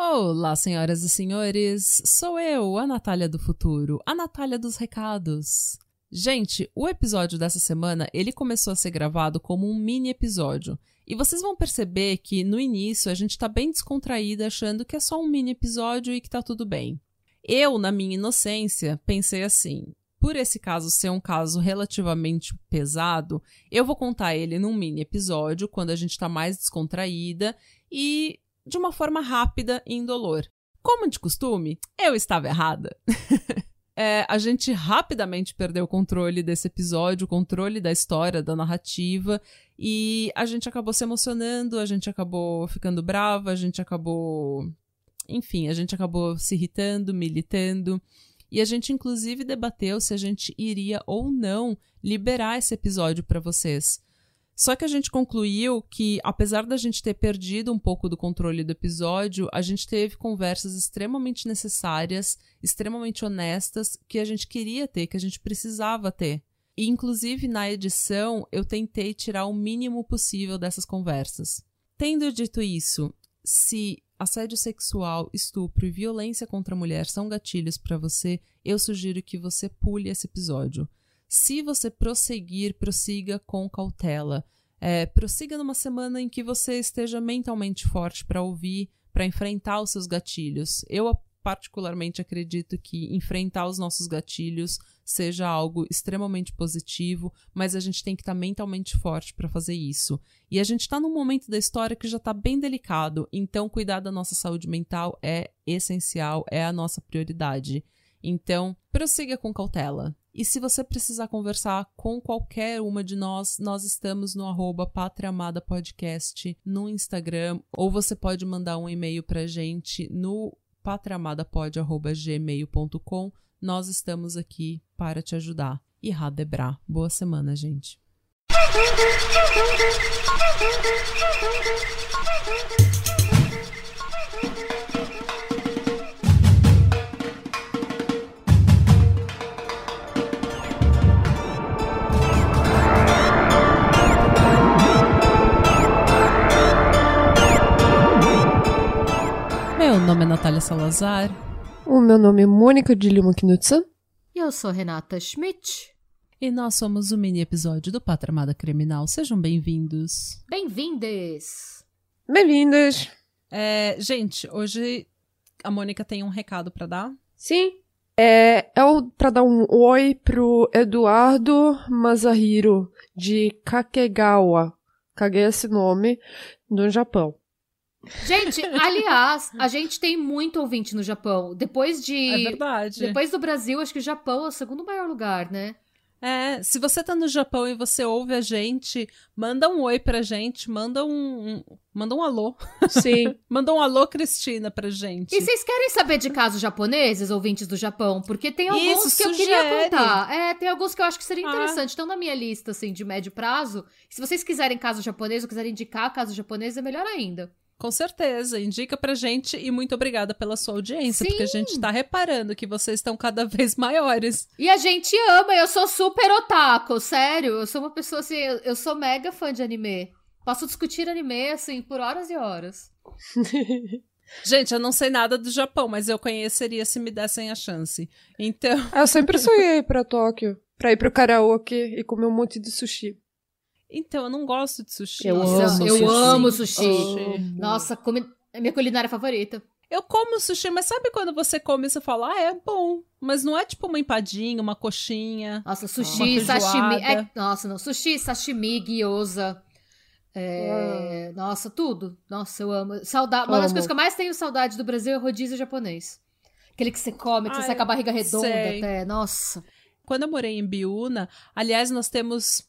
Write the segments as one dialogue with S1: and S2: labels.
S1: Olá, senhoras e senhores, sou eu, a Natália do Futuro, a Natália dos Recados. Gente, o episódio dessa semana, ele começou a ser gravado como um mini episódio. E vocês vão perceber que no início a gente tá bem descontraída achando que é só um mini episódio e que tá tudo bem. Eu, na minha inocência, pensei assim: por esse caso ser um caso relativamente pesado, eu vou contar ele num mini episódio, quando a gente tá mais descontraída e de uma forma rápida e indolor. Como de costume, eu estava errada. é, a gente rapidamente perdeu o controle desse episódio, o controle da história, da narrativa, e a gente acabou se emocionando, a gente acabou ficando brava, a gente acabou. Enfim, a gente acabou se irritando, militando. E a gente, inclusive, debateu se a gente iria ou não liberar esse episódio para vocês. Só que a gente concluiu que, apesar da gente ter perdido um pouco do controle do episódio, a gente teve conversas extremamente necessárias, extremamente honestas, que a gente queria ter, que a gente precisava ter. E, inclusive, na edição, eu tentei tirar o mínimo possível dessas conversas. Tendo dito isso, se assédio sexual, estupro e violência contra a mulher são gatilhos para você, eu sugiro que você pule esse episódio. Se você prosseguir, prossiga com cautela. É, prossiga numa semana em que você esteja mentalmente forte para ouvir, para enfrentar os seus gatilhos. Eu, particularmente, acredito que enfrentar os nossos gatilhos seja algo extremamente positivo, mas a gente tem que estar tá mentalmente forte para fazer isso. E a gente está num momento da história que já está bem delicado, então cuidar da nossa saúde mental é essencial, é a nossa prioridade. Então, prossiga com cautela. E se você precisar conversar com qualquer uma de nós, nós estamos no arroba Amada Podcast no Instagram, ou você pode mandar um e-mail pra gente no patriamadapod.gmail.com. Nós estamos aqui para te ajudar. E Radebra. Boa semana, gente. nome é Natália Salazar.
S2: O meu nome é Mônica de Lima Knudsen.
S3: E eu sou Renata Schmidt.
S1: E nós somos o mini episódio do Patramada Criminal. Sejam bem-vindos.
S3: Bem-vindes!
S2: Bem-vindas!
S1: É, gente, hoje a Mônica tem um recado para dar.
S2: Sim. É, é o, pra dar um oi pro Eduardo Masahiro, de Kakegawa. Caguei esse nome, no Japão.
S3: Gente, aliás, a gente tem muito ouvinte no Japão. Depois de.
S1: É verdade.
S3: Depois do Brasil, acho que o Japão é o segundo maior lugar, né?
S1: É, se você tá no Japão e você ouve a gente, manda um oi pra gente, manda um, um manda um alô.
S2: Sim.
S1: manda um alô, Cristina, pra gente.
S3: E vocês querem saber de casos japoneses, ouvintes do Japão? Porque tem alguns
S1: Isso,
S3: que
S1: sugere.
S3: eu queria contar. É, tem alguns que eu acho que seria
S1: Ah.
S3: interessante. Estão na minha lista, assim, de médio prazo. Se vocês quiserem casos japoneses ou quiserem indicar casos japoneses, é melhor ainda.
S1: Com certeza, indica pra gente e muito obrigada pela sua audiência,
S3: Sim.
S1: porque a gente tá reparando que vocês estão cada vez maiores.
S3: E a gente ama, eu sou super otaku, sério. Eu sou uma pessoa assim, eu, eu sou mega fã de anime. Posso discutir anime, assim, por horas e horas.
S1: Gente, eu não sei nada do Japão, mas eu conheceria se me dessem a chance. Então,
S2: Eu sempre sonhei pra Tóquio, pra ir pro karaokê e comer um monte de sushi.
S1: Então eu não gosto de sushi.
S2: Eu amo
S3: eu
S2: sushi.
S3: amo sushi.
S2: Amo.
S3: Nossa, comi... é minha culinária favorita.
S1: Eu como sushi, mas sabe quando você come e você fala, ah, é bom. Mas não é tipo uma empadinha, uma coxinha.
S3: Nossa, sushi, sashimi. É, nossa, não. Sushi, sashimi, gyoza. É, Nossa, tudo. Nossa, eu amo. Sauda... Uma das coisas que eu mais tenho saudade do Brasil é o rodízio japonês. Aquele que você come, que você
S1: Ai,
S3: sai com a barriga redonda
S1: sei.
S3: até. Nossa.
S1: Quando eu morei em Biúna, aliás, nós temos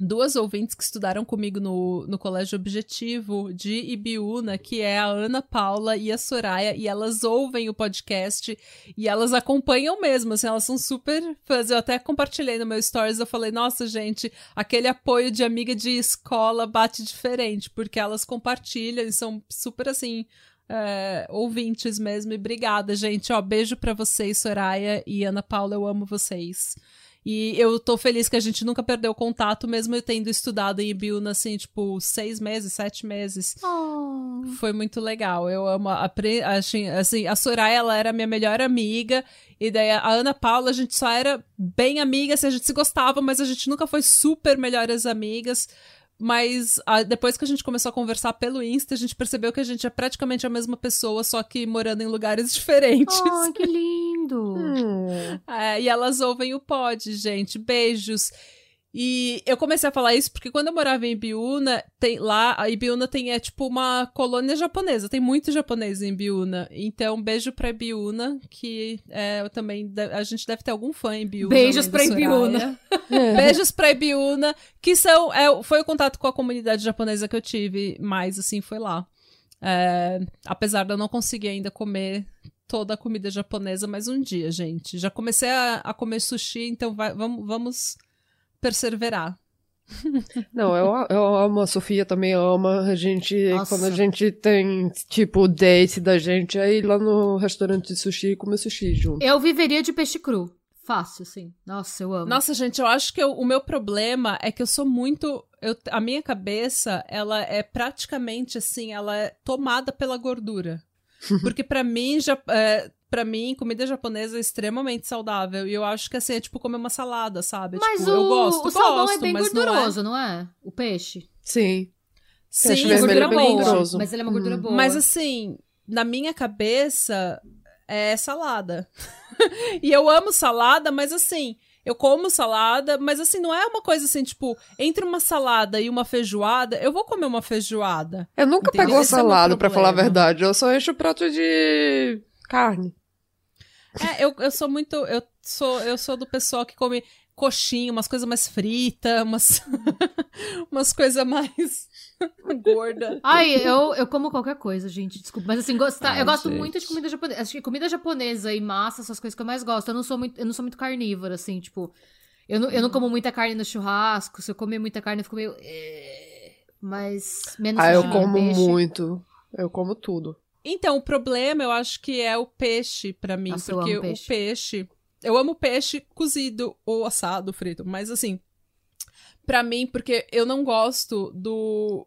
S1: duas ouvintes que estudaram comigo no, no Colégio Objetivo de Ibiúna, que é a Ana Paula e a Soraya, e elas ouvem o podcast e elas acompanham mesmo, assim, elas são super fãs. Eu até compartilhei no meu stories, eu falei, nossa, gente, aquele apoio de amiga de escola bate diferente, porque elas compartilham e são super, assim, é, ouvintes mesmo. E obrigada, gente. Ó, beijo pra vocês, Soraya e Ana Paula, eu amo vocês. E eu tô feliz que a gente nunca perdeu contato, mesmo eu tendo estudado em Ibiúna, assim, tipo, seis meses, sete meses.
S3: Oh.
S1: Foi muito legal. Eu amo a, assim, assim, a Soraya, ela era minha melhor amiga. E daí a Ana Paula, a gente só era bem amiga, assim, a gente se gostava, mas a gente nunca foi super melhores amigas. Mas a, depois que a gente começou a conversar pelo Insta, a gente percebeu que a gente é praticamente a mesma pessoa, só que morando em lugares diferentes.
S3: Ai, que lindo!
S2: Hum.
S1: É, e elas ouvem o pod, gente. Beijos. E eu comecei a falar isso porque quando eu morava em Ibiúna, tem, lá, a Ibiúna tem, é tipo uma colônia japonesa, tem muito japonês em Ibiúna. Então, um beijo pra Ibiúna, que é, eu também, a gente deve ter algum fã em Ibiúna.
S3: Beijos pra Ibiúna.
S1: Beijos pra Ibiúna, que são, é, foi o contato com a comunidade japonesa que eu tive, mais assim, foi lá. É, apesar de eu não conseguir ainda comer toda a comida japonesa, mas um dia, gente. Já comecei a, a comer sushi, então vai, vamos, vamos perseverar.
S2: Não, eu, eu amo, a Sofia também ama. A gente,
S3: Nossa.
S2: quando a gente tem, tipo, o date da gente, aí lá no restaurante de sushi comer sushi junto.
S3: Eu viveria de peixe cru. Fácil, assim. Nossa, eu amo.
S1: Nossa, gente, eu acho que eu- o meu problema é que eu sou muito. Eu, a minha cabeça, ela é praticamente assim, ela é tomada pela gordura. Porque pra mim, já, é, pra mim, comida japonesa é extremamente saudável. E eu acho que assim, é tipo comer uma salada, sabe?
S3: Mas
S1: tipo,
S3: o,
S1: eu gosto,
S3: o salmão
S1: gosto,
S3: é bem
S1: mas não
S3: gorduroso, não é? O peixe.
S2: Sim.
S1: Sim,
S2: Peixe
S1: é gordura
S2: é bem
S1: boa.
S2: gorduroso.
S3: Mas ele é uma gordura
S2: Hum.
S3: boa.
S1: Mas assim, na minha cabeça, é salada. e eu amo salada, mas assim, eu como salada, mas assim, não é uma coisa assim, tipo, entre uma salada e uma feijoada, eu vou comer uma feijoada.
S2: Eu nunca
S1: Entendeu?
S2: pegou
S1: Esse é
S2: salada, pra falar a verdade. Eu só encho o prato de carne.
S1: É, eu, eu sou muito. Eu sou, eu sou do pessoal que come coxinha, umas coisas mais fritas, umas, umas coisas mais gorda.
S3: Ai, eu, eu como qualquer coisa, gente. Desculpa. Mas assim, gostar.
S1: Ai,
S3: eu gosto
S1: gente.
S3: muito de comida japonesa. Acho que comida japonesa e massa, essas coisas que eu mais gosto. Eu não sou muito, eu não sou muito carnívora, assim, tipo. Eu não, eu não como muita carne no churrasco. Se eu comer muita carne, eu fico meio. eh, Mas menos
S2: Ah, eu como
S3: peixe.
S2: muito. Eu como tudo.
S1: Então, o problema eu acho que é o peixe pra mim,
S3: Nossa, eu
S1: porque o
S3: peixe.
S1: peixe. Eu amo peixe cozido ou assado, frito, mas assim, pra mim, porque eu não gosto do.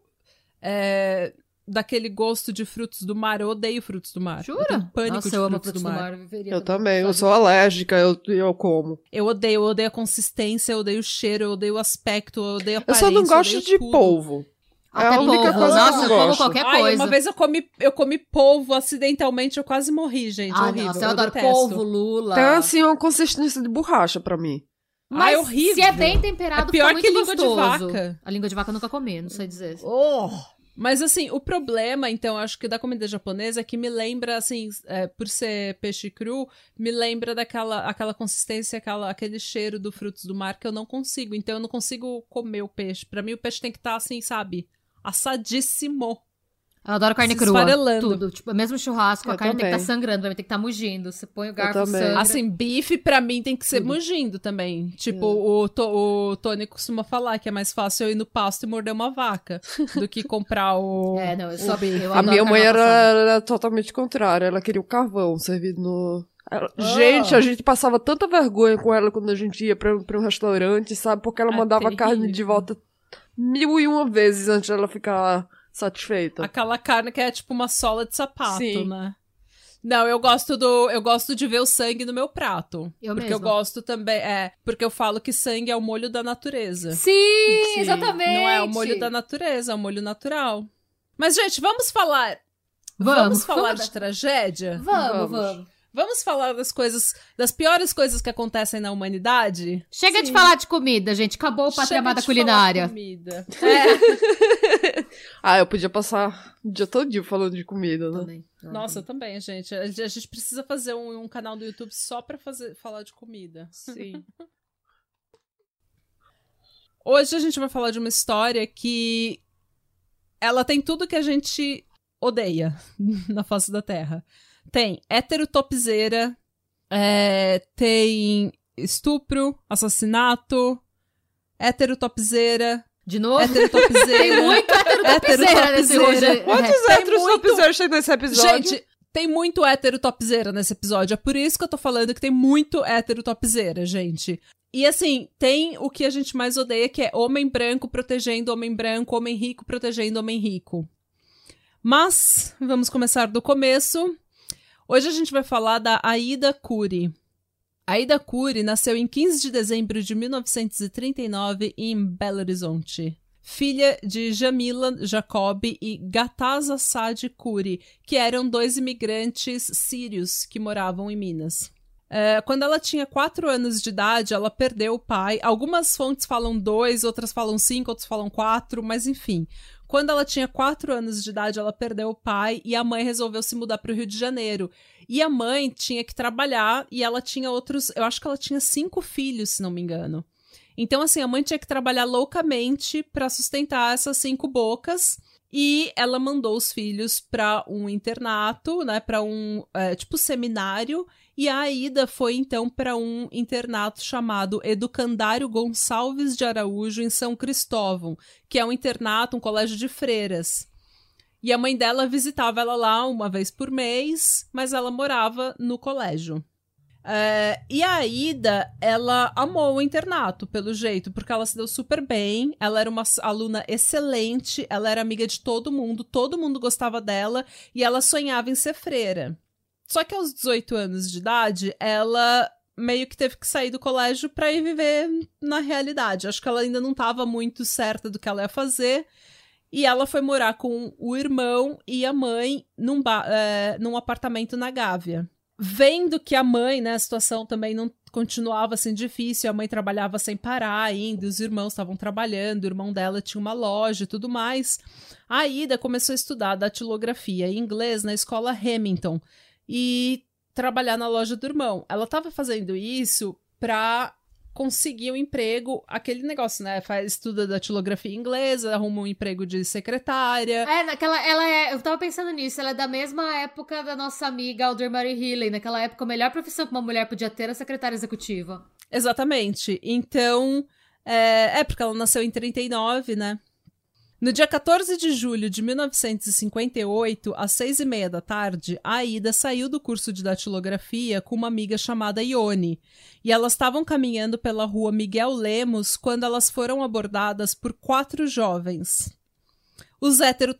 S1: é, daquele gosto de frutos do mar. Eu odeio frutos do mar. Eu
S3: Jura?
S1: tenho pânico
S3: Nossa,
S1: de
S3: eu amo
S1: frutos
S3: frutos
S1: do mar.
S3: Eu, viveria
S2: Eu também. Eu sou alérgica, eu, eu como.
S1: Eu odeio, eu odeio a consistência, eu odeio o cheiro, eu odeio o aspecto, eu odeio a
S2: Eu
S1: aparência.
S2: só não gosto de
S1: tudo.
S2: polvo. É
S3: Até
S2: a única
S3: polvo.
S2: coisa
S3: Nossa,
S2: que eu
S3: eu como
S2: gosto.
S3: qualquer
S1: Ai,
S3: coisa.
S1: uma vez eu comi, eu comi polvo acidentalmente, eu quase morri, gente.
S3: Ah,
S1: horrível.
S3: nossa, eu adoro
S1: detesto.
S3: polvo, lula.
S2: Tem assim uma consistência de borracha pra mim.
S3: Mas
S1: Ai, horrível.
S3: se é bem temperado,
S1: É pior
S3: muito
S1: que língua de
S3: gostoso.
S1: vaca.
S3: A língua de vaca eu nunca comi, não sei dizer.
S1: Oh! Mas assim, o problema, então, acho que da comida japonesa é que me lembra, assim, é, por ser peixe cru, me lembra daquela aquela consistência, aquela, aquele cheiro do frutos do mar que eu não consigo. Então eu não consigo comer o peixe. Pra mim, o peixe tem que estar, assim, sabe? Assadíssimo.
S3: Eu adoro carne crua.
S1: esfarelando.
S3: Tudo. Tipo, mesmo churrasco, a
S2: Eu
S3: carne tem que
S2: também.
S3: estar sangrando, vai ter que estar mugindo. Você põe o garfo,
S2: também.
S3: sangra.
S1: Assim, bife pra mim tem que ser
S2: Tudo.
S1: mugindo também. Tipo,
S2: É.
S1: o, To- o Tony costuma falar que é mais fácil eu ir no pasto e morder uma vaca do que comprar o.
S3: É, não, eu só
S1: o bife.
S3: eu
S2: A minha mãe
S3: carne
S2: era, era totalmente contrária. Ela queria o carvão servido no. Ela-
S1: Ah.
S2: Gente, a gente passava tanta vergonha com ela quando a gente ia pra, pra um restaurante, sabe? Porque ela
S1: É
S2: mandava a
S1: terrível.
S2: carne de volta mil e uma vezes antes dela ficar satisfeita.
S1: Aquela carne que é tipo uma sola de sapato,
S2: Sim.
S1: né? Não, eu gosto do. Eu gosto de ver o sangue no meu prato.
S3: Eu
S1: porque
S3: mesma.
S1: eu gosto também. É, porque eu falo que sangue é o molho da natureza.
S3: Sim,
S2: Sim.
S3: exatamente.
S1: Não é o molho da natureza, é o molho natural. Mas, gente, vamos falar.
S3: Vamos,
S1: falar
S3: vamos.
S1: de tragédia?
S3: Vamos,
S2: Vamos.
S3: Vamos.
S1: Falar das coisas, das piores coisas que acontecem na humanidade?
S3: Chega de
S1: Sim.
S3: falar de comida, gente. Acabou o Pátria Amada
S1: de falar
S3: Culinária.
S1: comida. É.
S2: Ah, eu podia passar o dia todo dia falando de comida, né?
S3: Também.
S1: Nossa, eu também, gente. A, a gente precisa fazer um, um canal do YouTube só pra fazer, falar de comida.
S2: Sim.
S1: Hoje a gente vai falar de uma história que ela tem tudo que a gente odeia na face da Terra. Tem hétero topzeira, é, tem estupro, assassinato, hétero topzeira,
S3: De novo?
S1: hétero
S3: Tem
S1: topzeira.
S3: muito heterotopzeira nesse
S1: Heterotopzeira.
S3: hoje.
S2: Quantos
S1: Tem
S2: héteros
S1: muito-
S2: topzeiros tem nesse episódio?
S1: Gente, tem muito hétero topzeira nesse episódio. É por isso que eu tô falando que tem muito hétero topzeira, gente. E assim, tem o que a gente mais odeia, que é homem branco protegendo homem branco, homem rico protegendo homem rico. Mas, vamos começar do começo. Hoje a gente vai falar da Aida Curi. Aida Curi nasceu em 15 de dezembro de 1939 em Belo Horizonte. Filha de Jamila Jacob e Gataza Sadi Curi, que eram dois imigrantes sírios que moravam em Minas. É, quando ela tinha quatro anos de idade, ela perdeu o pai. Algumas fontes falam dois, outras falam cinco, outras falam quatro, mas enfim. Quando ela tinha quatro anos de idade, ela perdeu o pai e a mãe resolveu se mudar para o Rio de Janeiro. E a mãe tinha que trabalhar e ela tinha outros. Eu acho que ela tinha cinco filhos, se não me engano. Então, assim, a mãe tinha que trabalhar loucamente para sustentar essas cinco bocas. E ela mandou os filhos para um internato, né, para um é, tipo seminário, e a ida foi então para um internato chamado Educandário Gonçalves de Araújo em São Cristóvão, que é um internato, um colégio de freiras. E a mãe dela visitava ela lá uma vez por mês, mas ela morava no colégio. É, e a Ida, ela amou o internato, pelo jeito, porque ela se deu super bem, ela era uma aluna excelente, ela era amiga de todo mundo, todo mundo gostava dela, e ela sonhava em ser freira. Só que aos 18 anos de idade, ela meio que teve que sair do colégio para ir viver na realidade. Acho que ela ainda não estava muito certa do que ela ia fazer. E ela foi morar com o irmão e a mãe num, é, num apartamento na Gávea. Vendo que a mãe, né, a situação também não continuava assim difícil, a mãe trabalhava sem parar ainda, os irmãos estavam trabalhando, o irmão dela tinha uma loja e tudo mais. A Ida começou a estudar datilografia em inglês na escola Hamilton, e trabalhar na loja do irmão. Ela estava fazendo isso para conseguir um emprego, aquele negócio, né? Faz estuda da tilografia inglesa, arruma um emprego de secretária.
S3: É, naquela, ela é, eu tava pensando nisso, ela é da mesma época da nossa amiga Alder Marie Healy. Naquela época, a melhor profissão que uma mulher podia ter era secretária executiva.
S1: Exatamente. Então, é, é porque ela nasceu em 39, né? No dia 14 de julho de 1958, às seis e meia da tarde, a Aida saiu do curso de datilografia com uma amiga chamada Ione, e elas estavam caminhando pela rua Miguel Lemos quando elas foram abordadas por quatro jovens. Os. Hétero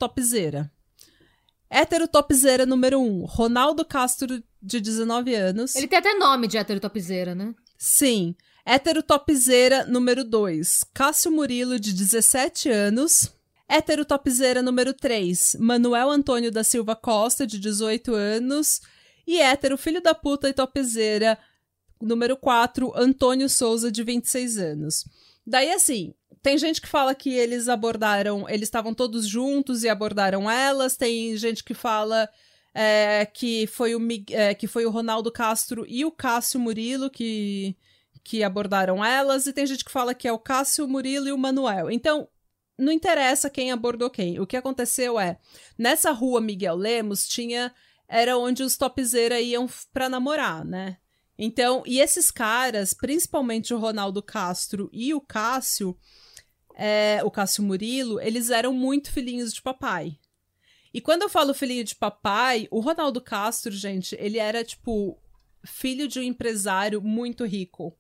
S1: topzera número 1, um, Ronaldo Castro, de 19 anos.
S3: Ele tem até nome de hétero topzera, né?
S1: Sim. Hétero topzera número 2, Cássio Murilo, de 17 anos. Hétero topzera número 3, Manuel Antônio da Silva Costa, de 18 anos. E hétero filho da puta e topzera número 4, Antônio Souza, de 26 anos. Daí, assim, tem gente que fala que eles abordaram, eles estavam todos juntos e abordaram elas. Tem gente que fala é, que, foi o, é, que foi o Ronaldo Castro e o Cássio Murilo que, que abordaram elas. E tem gente que fala que é o Cássio Murilo e o Manuel. Então, não interessa quem abordou quem. O que aconteceu é, nessa rua Miguel Lemos tinha era onde os topzera iam para namorar, né? Então, e esses caras, principalmente o Ronaldo Castro e o Cássio, é, o Cássio Murilo, eles eram muito filhinhos de papai. E quando eu falo filhinho de papai, o Ronaldo Castro, gente, ele era tipo filho de um empresário muito rico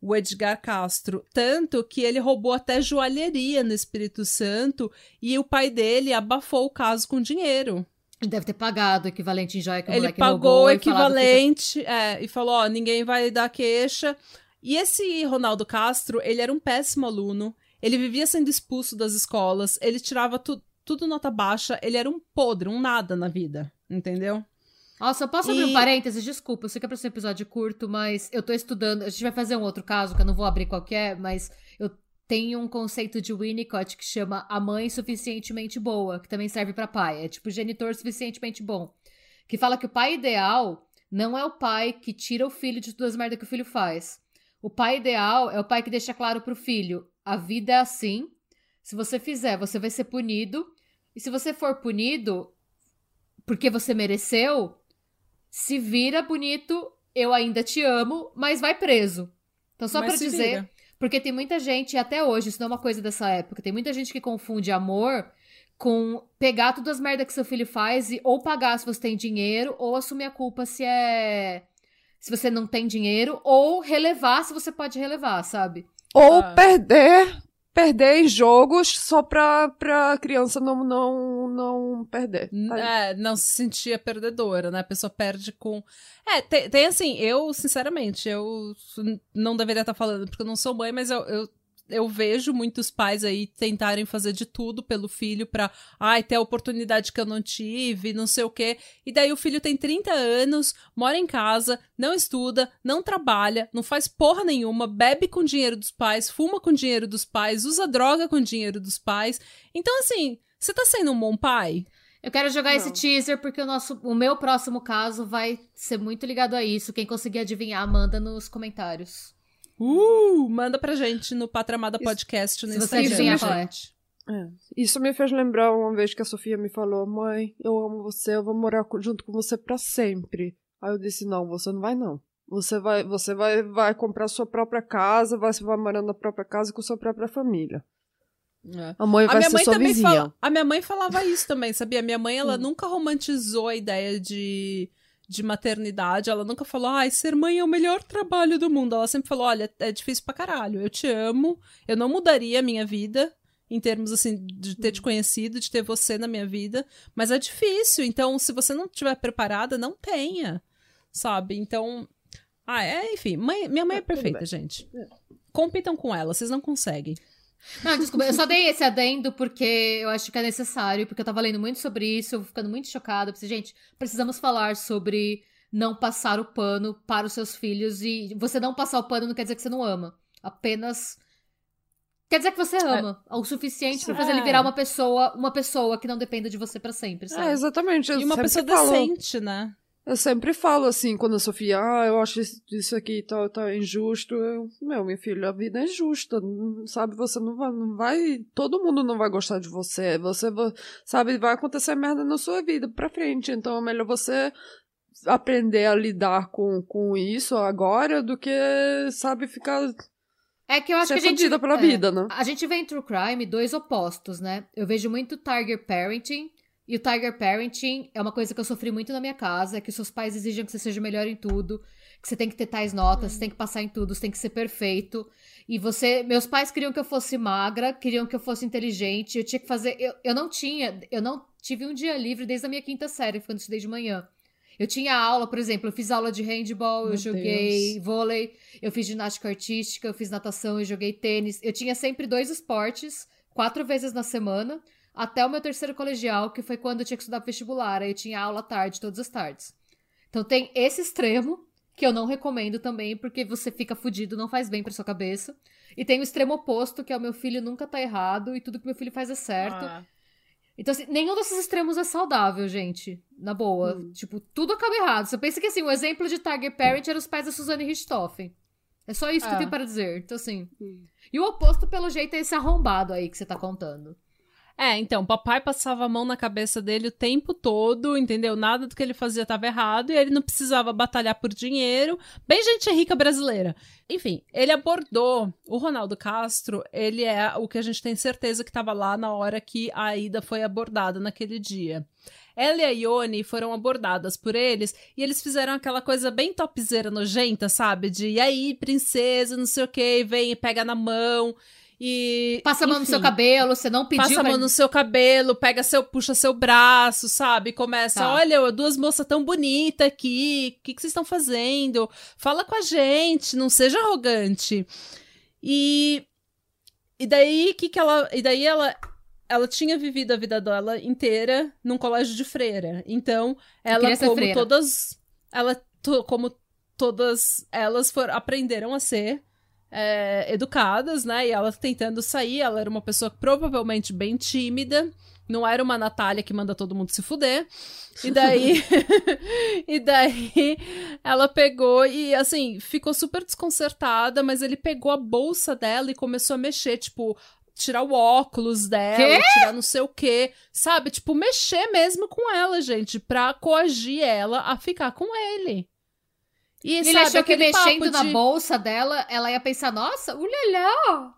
S1: o Edgar Castro. Tanto que ele roubou até joalheria no Espírito Santo e o pai dele abafou o caso com dinheiro.
S3: Ele deve ter pagado o equivalente em joia que o
S1: Ele pagou o equivalente que... é, e falou: ó, ninguém vai dar queixa. E esse Ronaldo Castro, ele era um péssimo aluno. Ele vivia sendo expulso das escolas. Ele tirava tu, tudo nota baixa. Ele era um podre, um nada na vida. Entendeu?
S3: Nossa, posso abrir um parênteses? Desculpa, eu sei que é pra ser um episódio curto, mas eu tô estudando. A gente vai fazer um outro caso que eu não vou abrir qualquer, mas eu tenho um conceito de Winnicott que chama a mãe suficientemente boa, que também serve para pai. É tipo genitor suficientemente bom. Que fala que o pai ideal não é o pai que tira o filho de todas as merdas que o filho faz. O pai ideal é o pai que deixa claro pro filho: a vida é assim. Se você fizer, você vai ser punido. E se você for punido porque você mereceu, se vira bonito, eu ainda te amo, mas vai preso. Então, só para dizer. Vira. Porque tem muita gente, até hoje, isso não é uma coisa dessa época, tem muita gente que confunde amor com pegar todas as merdas que seu filho faz e ou pagar se você tem dinheiro, ou assumir a culpa se é. se você não tem dinheiro, ou relevar se você pode relevar, sabe?
S2: Ou
S1: Ah.
S2: perder, perder jogos só pra, pra criança não, não, não perder. Tá?
S1: É, não se sentia perdedora, né? A pessoa perde com. É, tem, tem assim, eu, sinceramente, eu não deveria estar falando porque eu não sou mãe, mas eu, eu, eu vejo muitos pais aí tentarem fazer de tudo pelo filho pra, ai, ter a oportunidade que eu não tive, não sei o quê. E daí o filho tem 30 anos, mora em casa, não estuda, não trabalha, não faz porra nenhuma, bebe com dinheiro dos pais, fuma com dinheiro dos pais, usa droga com dinheiro dos pais. Então, assim, você tá sendo um bom pai?
S3: Eu quero jogar esse
S2: Não.
S3: teaser porque o, nosso, o meu próximo caso vai ser muito ligado a isso. Quem conseguir adivinhar, manda nos comentários.
S1: Uh, manda pra gente no Patramada Podcast no
S3: se você
S1: Instagram.
S3: adivinhar qual é.
S1: gente.
S2: Isso me fez lembrar uma vez que a Sofia me falou: Mãe, eu amo você, eu vou morar junto com você pra sempre. Aí eu disse: Não, você não vai, não. Você vai, você vai, vai comprar sua própria casa, vai, você vai morar na própria casa com sua própria família.
S1: É.
S2: A mãe
S1: A
S2: vai
S1: minha
S2: ser
S1: mãe
S2: sua
S1: também
S2: vizinha.
S1: fala, a minha mãe falava isso também, sabia? Minha mãe, ela
S2: Hum.
S1: nunca romantizou a ideia de, de maternidade, ela nunca falou, ai, ser mãe é o melhor trabalho do mundo. Ela sempre falou, olha, é difícil pra caralho, eu te amo, eu não mudaria a minha vida, em termos, assim, de ter te conhecido, de ter você na minha vida, mas é difícil, então, se você não estiver preparada, não tenha, sabe? Então, ah, é, enfim, mãe- minha mãe é perfeita, gente. Compitam com ela, vocês não conseguem.
S3: Não, desculpa, eu só dei esse adendo porque eu acho que é necessário, porque eu tava lendo muito sobre isso, eu vou ficando muito chocada. Eu pensei, gente, precisamos falar sobre não passar o pano para os seus filhos e você não passar o pano não quer dizer que você não ama. Apenas quer dizer que você ama o suficiente pra fazer ele
S1: É.
S3: virar uma pessoa, uma pessoa que não dependa de você pra sempre,
S2: É,
S3: sabe?
S2: exatamente. Eu
S1: E uma
S2: sempre
S1: pessoa decente, né?
S2: Eu sempre falo assim, quando a Sofia, ah, eu acho isso- aqui tá, tá injusto. Eu, meu, minha filha, a vida é justa, não- sabe? Você não vai, não vai. Todo mundo não vai gostar de você. Você, sabe, vai acontecer merda na sua vida pra frente. Então é melhor você aprender a lidar com, com isso agora do que, sabe, ficar
S3: É que eu acho que a gente
S2: pela
S3: é,
S2: vida, né?
S3: A gente vê em True Crime dois opostos, né? Eu vejo muito Tiger Parenting. E o Tiger Parenting é uma coisa que eu sofri muito na minha casa, é que seus pais exigem que você seja melhor em tudo, que você tem que ter tais notas, você tem que passar em tudo, você tem que ser perfeito. E você, meus pais queriam que eu fosse magra, queriam que eu fosse inteligente, eu tinha que fazer, eu, eu não tinha, eu não tive um dia livre desde a minha quinta série, quando eu estudei de manhã. Eu tinha aula, por exemplo, eu fiz aula de handball, eu
S1: Meu
S3: joguei
S1: Deus.
S3: vôlei, eu fiz ginástica artística, eu fiz natação, eu joguei tênis. Eu tinha sempre dois esportes, quatro vezes na semana, até o meu terceiro colegial, que foi quando eu tinha que estudar vestibular. Aí eu tinha aula tarde, todas as tardes. Então tem esse extremo, que eu não recomendo também, porque você fica fudido, não faz bem pra sua cabeça. E tem o extremo oposto, que é o meu filho nunca tá errado e tudo que meu filho faz é certo.
S1: Ah.
S3: Então, assim, nenhum desses extremos é saudável, gente. Na boa. Tipo, tudo acaba errado. Você pensa que, assim, o exemplo de Tiger Parent era os pais da Suzane Richthofen. É só isso que eu
S1: É.
S3: tenho para dizer. Então, assim. E o oposto, pelo jeito, é esse arrombado aí que você tá contando.
S1: É, então, papai passava a mão na cabeça dele o tempo todo, entendeu? Nada do que ele fazia estava errado e ele não precisava batalhar por dinheiro. Bem gente rica brasileira. Enfim, ele abordou o Ronaldo Castro, ele é o que a gente tem certeza que estava lá na hora que a Ida foi abordada naquele dia. Ela e a Ione foram abordadas por eles e eles fizeram aquela coisa bem topzera nojenta, sabe? De e aí, princesa, não sei o que, vem e pega na mão. E.
S3: Passa a mão no
S1: enfim.
S3: seu cabelo, você não pediu
S1: Passa a
S3: pra-
S1: mão no seu cabelo, pega seu, puxa seu braço, sabe? Começa,
S3: Tá.
S1: olha, duas moças tão bonitas aqui, o que, que vocês estão fazendo? Fala com a gente, não seja arrogante. E e daí que que ela, e daí ela ela tinha vivido a vida dela inteira num colégio de freira. Então, ela como todas ela to- como todas elas foram aprenderam a ser é, educadas, né? E ela tentando sair, ela era uma pessoa provavelmente bem tímida, não era uma Natália que manda todo mundo se fuder. E daí, e daí ela pegou e assim, ficou super desconcertada, mas ele pegou a bolsa dela e começou a mexer, tipo, tirar o óculos dela,
S3: Quê?
S1: tirar não sei o quê, sabe? Tipo, mexer mesmo com ela, gente, pra coagir ela a ficar com ele. E
S3: Ele
S1: sabe,
S3: achou que mexendo
S1: papo
S3: na
S1: de-
S3: bolsa dela, ela ia pensar, nossa, ulhalhá.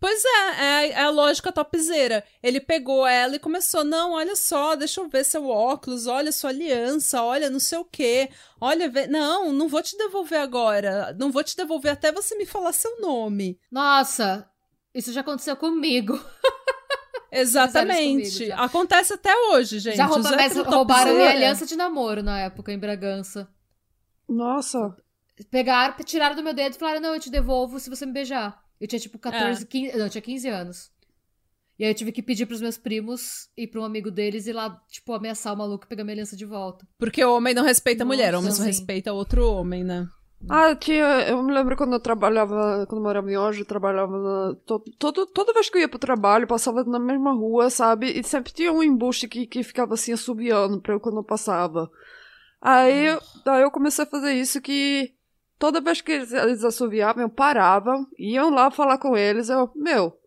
S1: Pois é, é, é a lógica topzeira. Ele pegou ela e começou, não, olha só, deixa eu ver seu óculos, olha sua aliança, olha não sei o quê. Olha, vê... não, não vou te devolver agora. Não vou te devolver até você me falar seu nome.
S3: Nossa, isso já aconteceu comigo.
S1: Exatamente. Acontece até hoje, gente.
S3: Já rouba, mas roubaram minha aliança de namoro na época, em Bragança.
S2: Nossa.
S3: Pegaram, tiraram do meu dedo e falaram: não, eu te devolvo se você me beijar. Eu tinha tipo 14, é. 15. Não, eu tinha 15 anos. E aí eu tive que pedir pros meus primos e pra um amigo deles ir lá, tipo, ameaçar o maluco e pegar minha aliança de volta.
S1: Porque o homem não respeita Nossa, a mulher, o homem só respeita outro homem, né?
S2: Ah, tinha. Eu me lembro quando eu trabalhava, quando eu morava em Ojo, eu trabalhava na. Todo, toda vez que eu ia pro trabalho, passava na mesma rua, sabe? E sempre tinha um embuste que, que ficava assim assobiando pra eu quando eu passava. Aí, daí eu comecei a fazer isso que toda vez que eles, eles assoviavam, eu parava, iam lá falar com eles, eu, meu,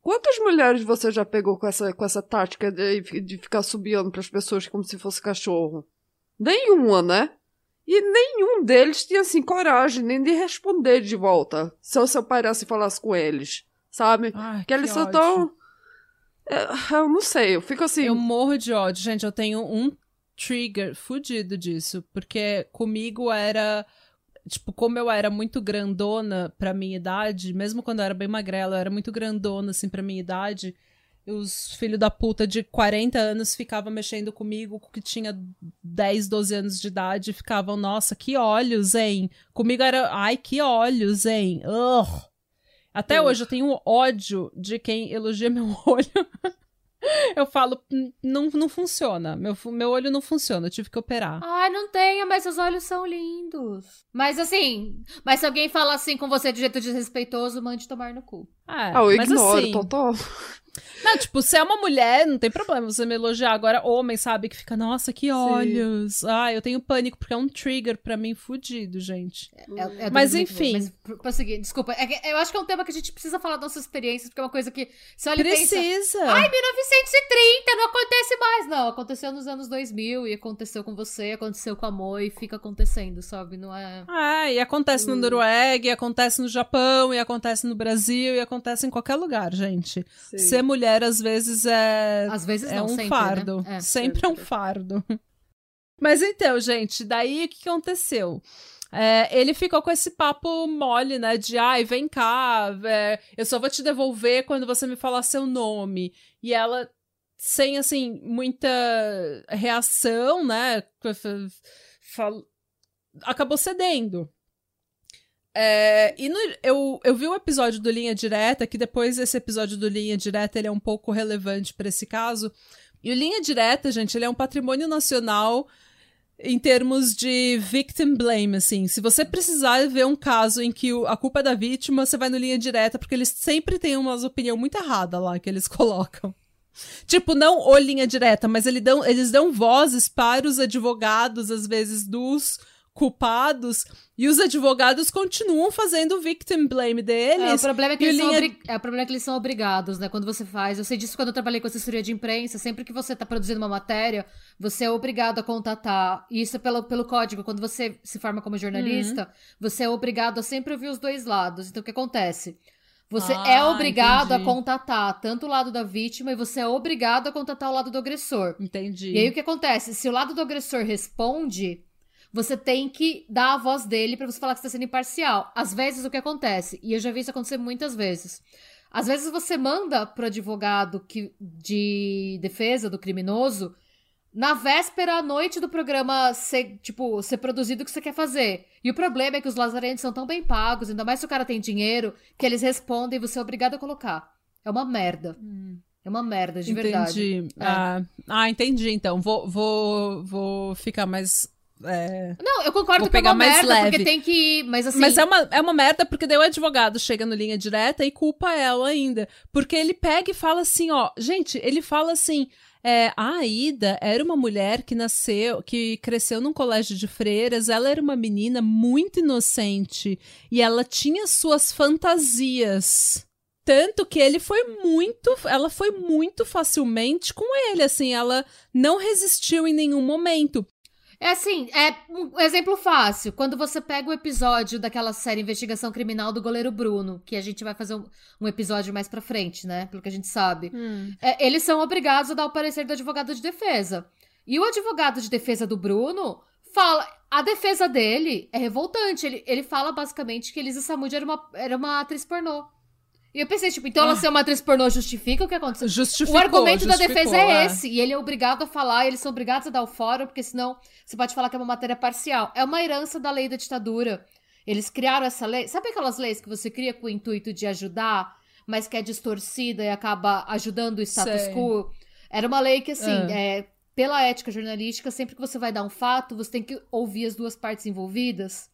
S2: quantas mulheres você já pegou com essa, com essa tática de, de ficar subiando para as pessoas como se fosse cachorro? Nenhuma, né? E nenhum deles tinha, assim, coragem nem de responder de volta. Se eu, se eu parasse e falasse com eles. Sabe?
S1: Ai,
S2: que eles
S1: só
S2: tão. Eu, eu, não sei, eu fico assim.
S1: Eu morro de ódio, gente. Eu tenho um trigger fudido disso. Porque comigo era. Tipo, como eu era muito grandona pra minha idade, mesmo quando eu era bem magrela, eu era muito grandona, assim, pra minha idade os filhos da puta de 40 anos ficavam mexendo comigo, que tinha 10, 12 anos de idade, e ficavam, nossa, que olhos, hein? Comigo era, ai, que olhos, hein? Ugh. Até hoje eu tenho ódio de quem elogia meu olho. eu falo, não, não funciona. Meu, meu olho não funciona, eu tive que operar.
S3: Ai, não tenha, mas seus olhos são lindos. Mas assim, mas se alguém fala assim com você de jeito desrespeitoso, mande tomar no cu.
S2: É, ah, eu ignoro, assim, total.
S1: Não, tipo, se é uma mulher, não tem problema você me elogiar. Agora, homem, sabe, que fica, nossa, que olhos. Sim. Ah, eu tenho pânico, porque é um trigger pra mim fudido, gente. É, é mas enfim.
S3: Mas, prosseguir, desculpa. É eu acho que é um tema que a gente precisa falar das nossas experiências, porque é uma coisa que. Se olha
S1: precisa.
S3: Pensa, Ai, 1930, não acontece mais. Não, aconteceu nos anos 2000 e aconteceu com você, aconteceu com a Mo e fica acontecendo, sabe? Não é.
S1: Ah, e acontece hum. no Noruega, e acontece no Japão, e acontece no Brasil, e acontece em qualquer lugar, gente. Sim. Ser mulher, às vezes, é.
S3: Às vezes
S1: é
S3: não,
S1: um
S3: sempre,
S1: fardo.
S3: Né? É,
S1: sempre, sempre é um fardo. Mas então, gente, daí o que aconteceu? É, ele ficou com esse papo mole, né? De ai, vem cá, é, eu só vou te devolver quando você me falar seu nome. E ela, sem assim, muita reação, né? Fal... Acabou cedendo. É, e no, eu, eu vi o episódio do Linha Direta, que depois esse episódio do Linha Direta ele é um pouco relevante para esse caso. E o Linha Direta, gente, ele é um patrimônio nacional em termos de victim blame, assim. Se você precisar ver um caso em que a culpa é da vítima, você vai no Linha Direta, porque eles sempre têm umas opinião muito errada lá que eles colocam. Tipo, não o linha direta, mas eles dão, eles dão vozes para os advogados, às vezes, dos culpados e os advogados continuam fazendo o victim blame deles.
S3: É, o problema é que eles linha... são obri... é, o problema é que eles são obrigados, né? Quando você faz. Eu sei disso quando eu trabalhei com assessoria de imprensa. Sempre que você está produzindo uma matéria, você é obrigado a contatar. E isso é pelo, pelo código. Quando você se forma como jornalista, uhum. você é obrigado a sempre ouvir os dois lados. Então o que acontece? Você ah, é obrigado entendi. a contatar tanto o lado da vítima e você é obrigado a contatar o lado do agressor.
S1: Entendi.
S3: E aí o que acontece? Se o lado do agressor responde, você tem que dar a voz dele para você falar que está sendo imparcial. Às vezes o que acontece, e eu já vi isso acontecer muitas vezes. Às vezes você manda pro advogado que, de defesa do criminoso na véspera à noite do programa ser, tipo, ser produzido o que você quer fazer. E o problema é que os lazarentos são tão bem pagos, ainda mais se o cara tem dinheiro, que eles respondem e você é obrigado a colocar. É uma merda. Hum. É uma merda, de
S1: entendi.
S3: verdade.
S1: É. Ah, ah, entendi, então. Vou, vou, vou ficar mais é...
S3: Não, eu concordo que é uma merda, leve. porque tem que. Mas assim.
S1: Mas é uma, é uma merda porque daí o advogado chega no linha direta e culpa ela ainda. Porque ele pega e fala assim, ó. Gente, ele fala assim. É, a Aida era uma mulher que nasceu, que cresceu num colégio de freiras. Ela era uma menina muito inocente e ela tinha suas fantasias. Tanto que ele foi muito. Ela foi muito facilmente com ele, assim. Ela não resistiu em nenhum momento.
S3: É assim, é um exemplo fácil. Quando você pega o episódio daquela série Investigação Criminal do goleiro Bruno, que a gente vai fazer um, um episódio mais pra frente, né? Pelo que a gente sabe.
S1: Hum.
S3: É, eles são obrigados a dar o parecer do advogado de defesa. E o advogado de defesa do Bruno fala. A defesa dele é revoltante. Ele, ele fala basicamente que Elisa Samud era uma, era uma atriz pornô. E eu pensei, tipo, então ela
S1: Ah.
S3: ser uma atriz pornô justifica o que aconteceu?
S1: Justificou,
S3: o argumento da defesa é esse. E ele é obrigado a falar, eles são obrigados a dar o fórum, porque senão você pode falar que é uma matéria parcial. É uma herança da lei da ditadura. Eles criaram essa lei. Sabe aquelas leis que você cria com o intuito de ajudar, mas que é distorcida e acaba ajudando o status
S1: Sei.
S3: quo? Era uma lei que, assim,
S1: Ah.
S3: é, pela ética jornalística, sempre que você vai dar um fato, você tem que ouvir as duas partes envolvidas.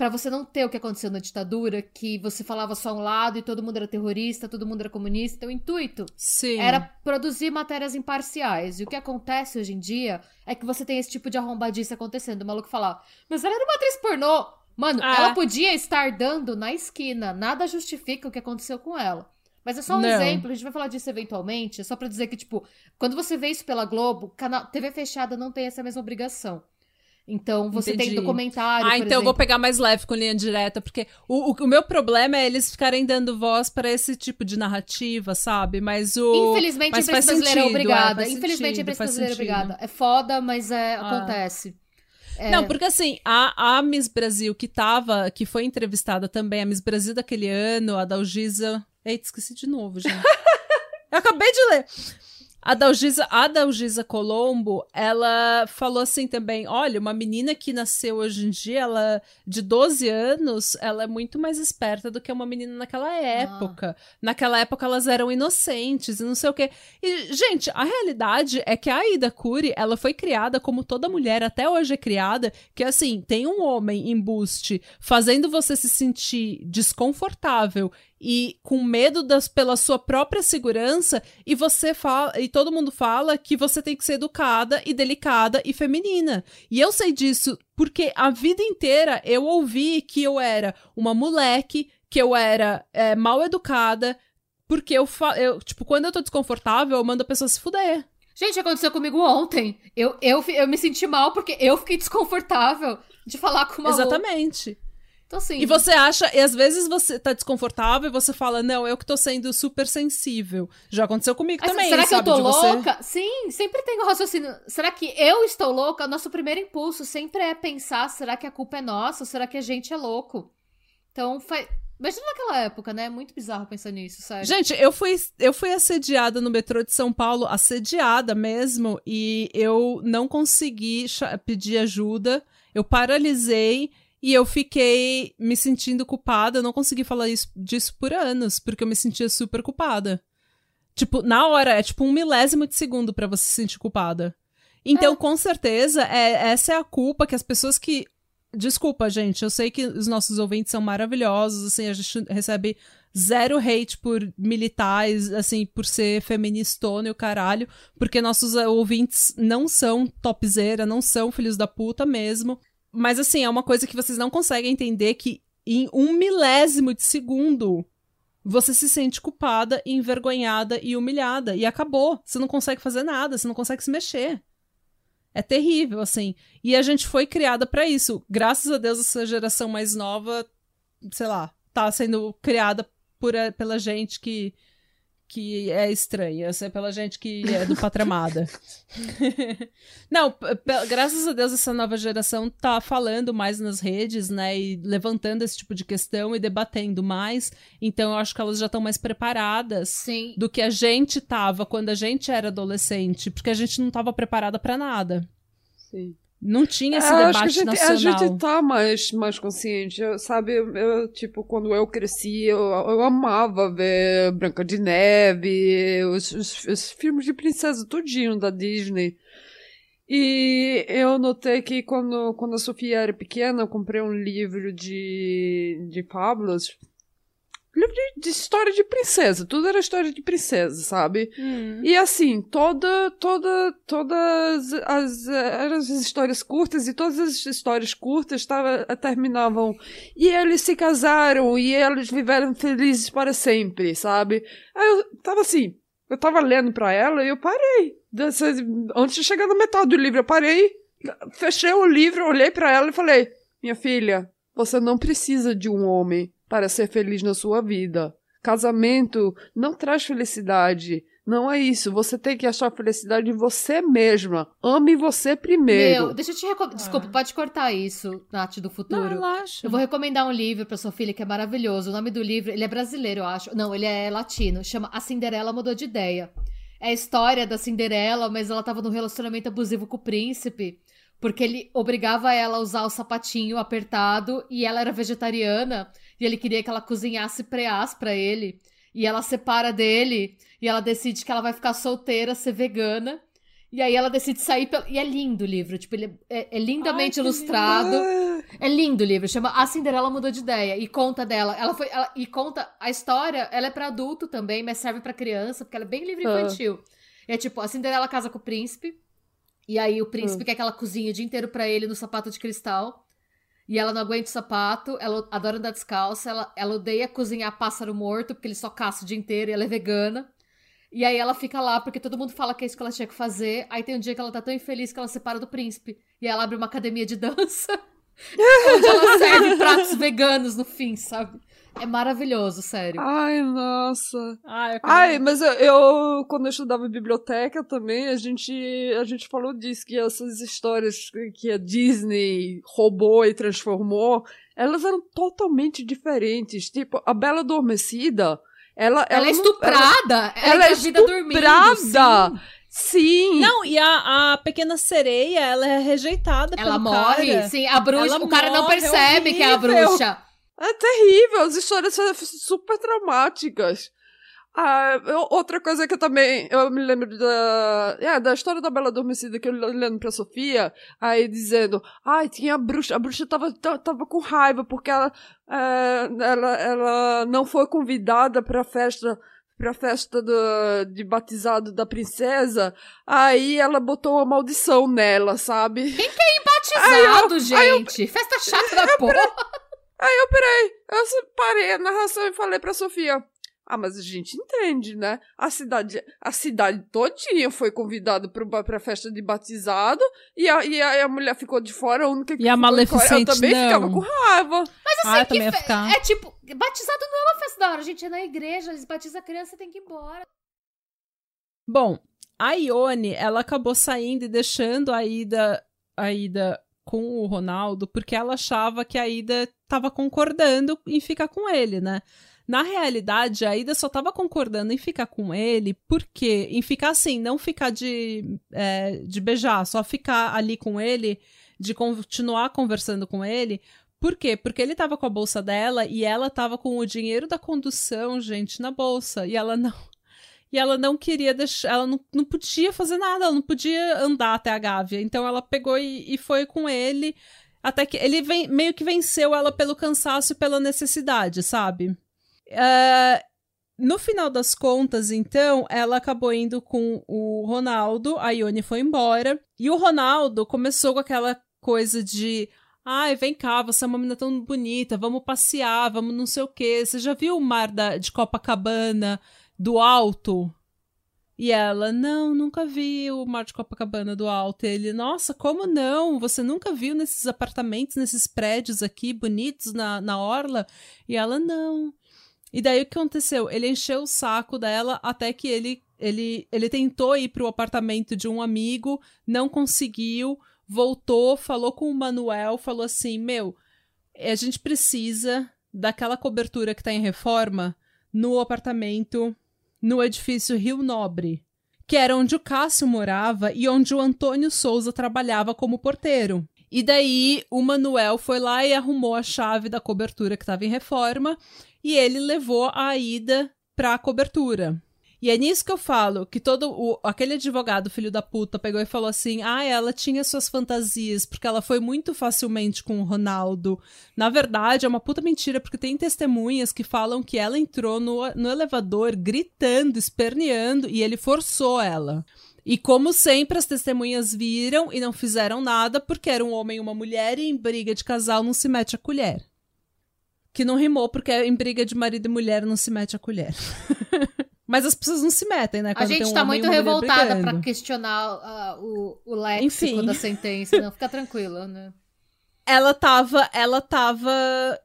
S3: Pra você não ter o que aconteceu na ditadura, que você falava só um lado e todo mundo era terrorista, todo mundo era comunista. Então, o intuito
S1: Sim.
S3: era produzir matérias imparciais. E o que acontece hoje em dia é que você tem esse tipo de arrombadice acontecendo. O maluco falar, mas ela era uma atriz pornô. Mano,
S1: Ah.
S3: ela podia estar dando na esquina. Nada justifica o que aconteceu com ela. Mas é só um
S1: Não.
S3: exemplo, a gente vai falar disso eventualmente. É só pra dizer que, tipo, quando você vê isso pela Globo, canal, TV fechada não tem essa mesma obrigação. Então, você
S1: Entendi.
S3: tem documentário.
S1: Ah, então eu vou
S3: exemplo.
S1: pegar mais leve com linha direta, porque o, o, o meu problema é eles ficarem dando voz pra esse tipo de narrativa, sabe? Mas o.
S3: Infelizmente,
S1: mas
S3: a imprensa brasileira é
S1: sentido,
S3: obrigada.
S1: é,
S3: Infelizmente, a
S1: sentido,
S3: imprensa
S1: faz
S3: brasileira é obrigada. É foda, mas é,
S1: Ah.
S3: acontece. É.
S1: Não, porque assim, a, a Miss Brasil que tava, que foi entrevistada também, a Miss Brasil daquele ano, a Dalgisa. Eita, esqueci de novo, gente. eu acabei de ler. A Dalgisa, a Dalgisa Colombo, ela falou assim também: olha, uma menina que nasceu hoje em dia, ela de 12 anos, ela é muito mais esperta do que uma menina naquela época. Naquela época elas eram inocentes e não sei o quê. E, gente, a realidade é que a Aida Curi, ela foi criada como toda mulher até hoje é criada, que assim, tem um homem embuste fazendo você se sentir desconfortável e com medo das, pela sua própria segurança, e você fala, e todo mundo fala que você tem que ser educada e delicada e feminina. E eu sei disso porque a vida inteira eu ouvi que eu era uma moleque, que eu era é, mal educada, porque eu, eu, tipo, quando eu tô desconfortável, eu mando a pessoa se fuder.
S3: Gente, aconteceu comigo ontem. Eu, eu, eu me senti mal porque eu fiquei desconfortável de falar com uma
S1: Exatamente.
S3: Então, assim.
S1: E você acha, e às vezes você tá desconfortável e você fala, não, eu que tô sendo super sensível. Já aconteceu comigo também,
S3: será que eu
S1: sabe?
S3: tô
S1: de você...
S3: louca? Sim, sempre tem o raciocínio. Será que eu estou louca? Nosso primeiro impulso sempre é pensar: será que a culpa é nossa? Ou será que a gente é louco? Então, faz. Imagina naquela época, né? É muito bizarro pensar nisso, sério.
S1: Gente, eu fui, eu fui assediada no metrô de São Paulo, assediada mesmo, e eu não consegui pedir ajuda, eu paralisei e eu fiquei me sentindo culpada, eu não consegui falar isso, disso por anos, porque eu me sentia super culpada. Tipo, na hora, é tipo um milésimo de segundo pra você se sentir culpada. Então, com certeza, é, essa é a culpa que as pessoas que. Desculpa, gente, eu sei que os nossos ouvintes são maravilhosos, assim, a gente recebe zero hate por militares, assim, por ser feministona e o caralho, porque nossos ouvintes não são topzera, não são filhos da puta mesmo. Mas, assim, é uma coisa que vocês não conseguem entender que em um milésimo de segundo você se sente culpada, envergonhada e humilhada. E acabou. Você não consegue fazer nada, você não consegue se mexer. É terrível, assim. E a gente foi criada pra isso. Graças a Deus, essa geração mais nova, sei lá, tá sendo criada por, a- pela gente que, que é estranha. Essa é pela gente que é do Patramada. Não, graças a Deus, essa nova geração tá falando mais nas redes, né? E levantando esse tipo de questão e debatendo mais. Então, eu acho que elas já estão mais preparadas
S3: Sim.
S1: do que a gente tava quando a gente era adolescente, porque a gente não tava preparada pra nada.
S2: Sim.
S1: Não tinha esse
S2: É,
S1: debate
S2: acho que a gente,
S1: nacional.
S2: a gente tá mais, mais consciente, eu- sabe? Eu, eu, tipo, quando eu cresci, eu, eu amava ver Branca de Neve, os, os, os filmes de princesa tudinho da Disney. E eu notei que quando, quando a Sofia era pequena, eu comprei um livro de, de fábulas. Livro de, de história de princesa. Tudo era história de princesa, sabe?
S1: Hum.
S2: E assim, toda, toda, todas as, eram as histórias curtas e todas as histórias curtas tava, terminavam e eles se casaram e eles viveram felizes para sempre, sabe? Aí eu tava assim, eu tava lendo pra ela e eu parei. Dessa, antes de chegar na metade do livro, eu parei fechei o livro, olhei para ela e falei: Minha filha, você não precisa de um homem para ser feliz na sua vida. Casamento não traz felicidade. Não é isso. Você tem que achar felicidade em você mesma. Ame você primeiro.
S3: Meu, deixa eu te recomendar. Desculpa,
S1: Ah.
S3: pode cortar isso, Nath do
S1: Não,
S3: futuro.
S1: relaxa.
S3: Eu vou recomendar um livro pra sua filha que é maravilhoso. O nome do livro, ele é brasileiro, eu acho. Não, ele é latino. Chama A Cinderela Mudou de Ideia. É a história da Cinderela, mas ela tava num relacionamento abusivo com o príncipe. Porque ele obrigava ela a usar o sapatinho apertado e ela era vegetariana. E ele queria que ela cozinhasse preás pra ele. E ela separa dele e ela decide que ela vai ficar solteira, ser vegana. E aí ela decide sair. Pel... E é lindo o livro. Tipo, ele é, é lindamente
S1: Ai,
S3: ilustrado.
S2: Ah,
S3: É lindo o livro, chama A Cinderela Mudou de Ideia e conta dela. Ela foi ela- e conta a história, ela é pra adulto também, mas serve pra criança, porque ela é bem livre
S2: Ah.
S3: infantil. É tipo, a Cinderela casa com o príncipe, e aí o príncipe quer que ela cozinhe o dia inteiro pra ele no sapato de cristal. E ela não aguenta o sapato, ela adora andar descalça, ela, ela odeia cozinhar pássaro morto, porque ele só caça o dia inteiro e ela é vegana. E aí ela fica lá, porque todo mundo fala que é isso que ela tinha que fazer. Aí tem um dia que ela tá tão infeliz que ela separa do príncipe. E ela abre uma academia de dança. onde ela serve pratos veganos no fim, sabe? É maravilhoso, sério.
S2: Ai, nossa.
S1: Ai, eu
S2: Ai, mas eu, eu, quando eu estudava em biblioteca também, a gente, a gente falou disso, que essas histórias que a Disney roubou e transformou, elas eram totalmente diferentes. Tipo, a Bela Adormecida, ela...
S3: Ela, é
S2: não-
S3: estuprada. Ela,
S2: ela
S3: é
S2: é
S3: vida dormindo.
S2: estuprada.
S3: sim.
S2: Sim!
S1: Não, e a, a pequena sereia, ela é rejeitada
S3: Ela
S1: pelo
S3: morre.
S1: cara.
S3: Sim, a bruxa.
S1: Ela
S3: o cara não
S1: morre, é
S3: percebe que é a bruxa.
S2: É terrível, as histórias são super traumáticas. Ah, eu- outra coisa que eu também, eu me lembro da, é, da história da Bela Adormecida que eu lendo pra Sofia, aí dizendo, ai, tinha a bruxa, a bruxa tava, ta- tava com raiva porque ela, é, ela, ela não foi convidada pra festa, pra festa do, de batizado da princesa, aí ela botou uma maldição nela, sabe?
S3: Batizado, gente. Festa chata da porra.
S2: Aí eu peraí, eu parei a narração e falei pra Sofia. Ah, mas a gente entende, né? A cidade, a cidade todinha foi convidada ba- pra festa de batizado e a, e a, e a mulher ficou de fora, a única que
S1: E a
S2: ficou de fora,
S1: Maleficente
S2: Eu também
S1: não.
S2: ficava com raiva.
S1: Ah, eu também
S3: que
S1: ia
S3: fe-
S1: ficar.
S3: É tipo, batizado não é uma festa da hora, gente. É na igreja. Eles batizam a criança tem que ir embora.
S1: Bom, a Ione, ela acabou saindo e deixando a Ida, a Ida com o Ronaldo, porque ela achava que a Ida tava concordando em ficar com ele, né? Na realidade, a Ida só tava concordando em ficar com ele, porque em ficar assim, não ficar de, é, de beijar, só ficar ali com ele, de continuar conversando com ele. Por quê? Porque ele tava com a bolsa dela e ela tava com o dinheiro da condução, gente, na bolsa. E ela não. E ela não queria deixar. Ela não, não podia fazer nada, ela não podia andar até a Gávea. Então ela pegou e, e foi com ele. Até que ele vem, meio que venceu ela pelo cansaço e pela necessidade, sabe? É, no final das contas, então, ela acabou indo com o Ronaldo, a Ione foi embora, e o Ronaldo começou com aquela coisa de. Ai, vem cá, você é uma menina tão bonita, vamos passear, vamos não sei o quê. Você já viu o mar da, de Copacabana do alto? E ela, não, nunca vi o mar de Copacabana do alto. E ele, nossa, como não? Você nunca viu nesses apartamentos, nesses prédios aqui bonitos na, na orla? E ela, não. E daí o que aconteceu? Ele encheu o saco dela até que ele, ele, ele tentou ir pro apartamento de um amigo, não conseguiu, voltou, falou com o Manuel, falou assim: Meu, a gente precisa daquela cobertura que tá em reforma no apartamento, no edifício Rio Nobre, que era onde o Cássio morava e onde o Antônio Souza trabalhava como porteiro. E daí o Manuel foi lá e arrumou a chave da cobertura que estava em reforma e ele levou a ida pra cobertura. E é nisso que eu falo que todo o, aquele advogado filho da puta pegou e falou assim: "Ah, ela tinha suas fantasias porque ela foi muito facilmente com o Ronaldo". Na verdade, é uma puta mentira porque tem testemunhas que falam que ela entrou no, no elevador gritando, esperneando e ele forçou ela. E como sempre, as testemunhas viram e não fizeram nada porque era um homem e uma mulher e em briga de casal não se mete a colher. Que não rimou porque em briga de marido e mulher não se mete a colher. Mas as pessoas não se metem, né?
S3: A
S1: Quando tem
S3: gente
S1: um
S3: tá muito revoltada pra questionar ah, o, o léxico
S1: Enfim.
S3: da sentença. Não, fica tranquila, né?
S1: ela tava, ela tava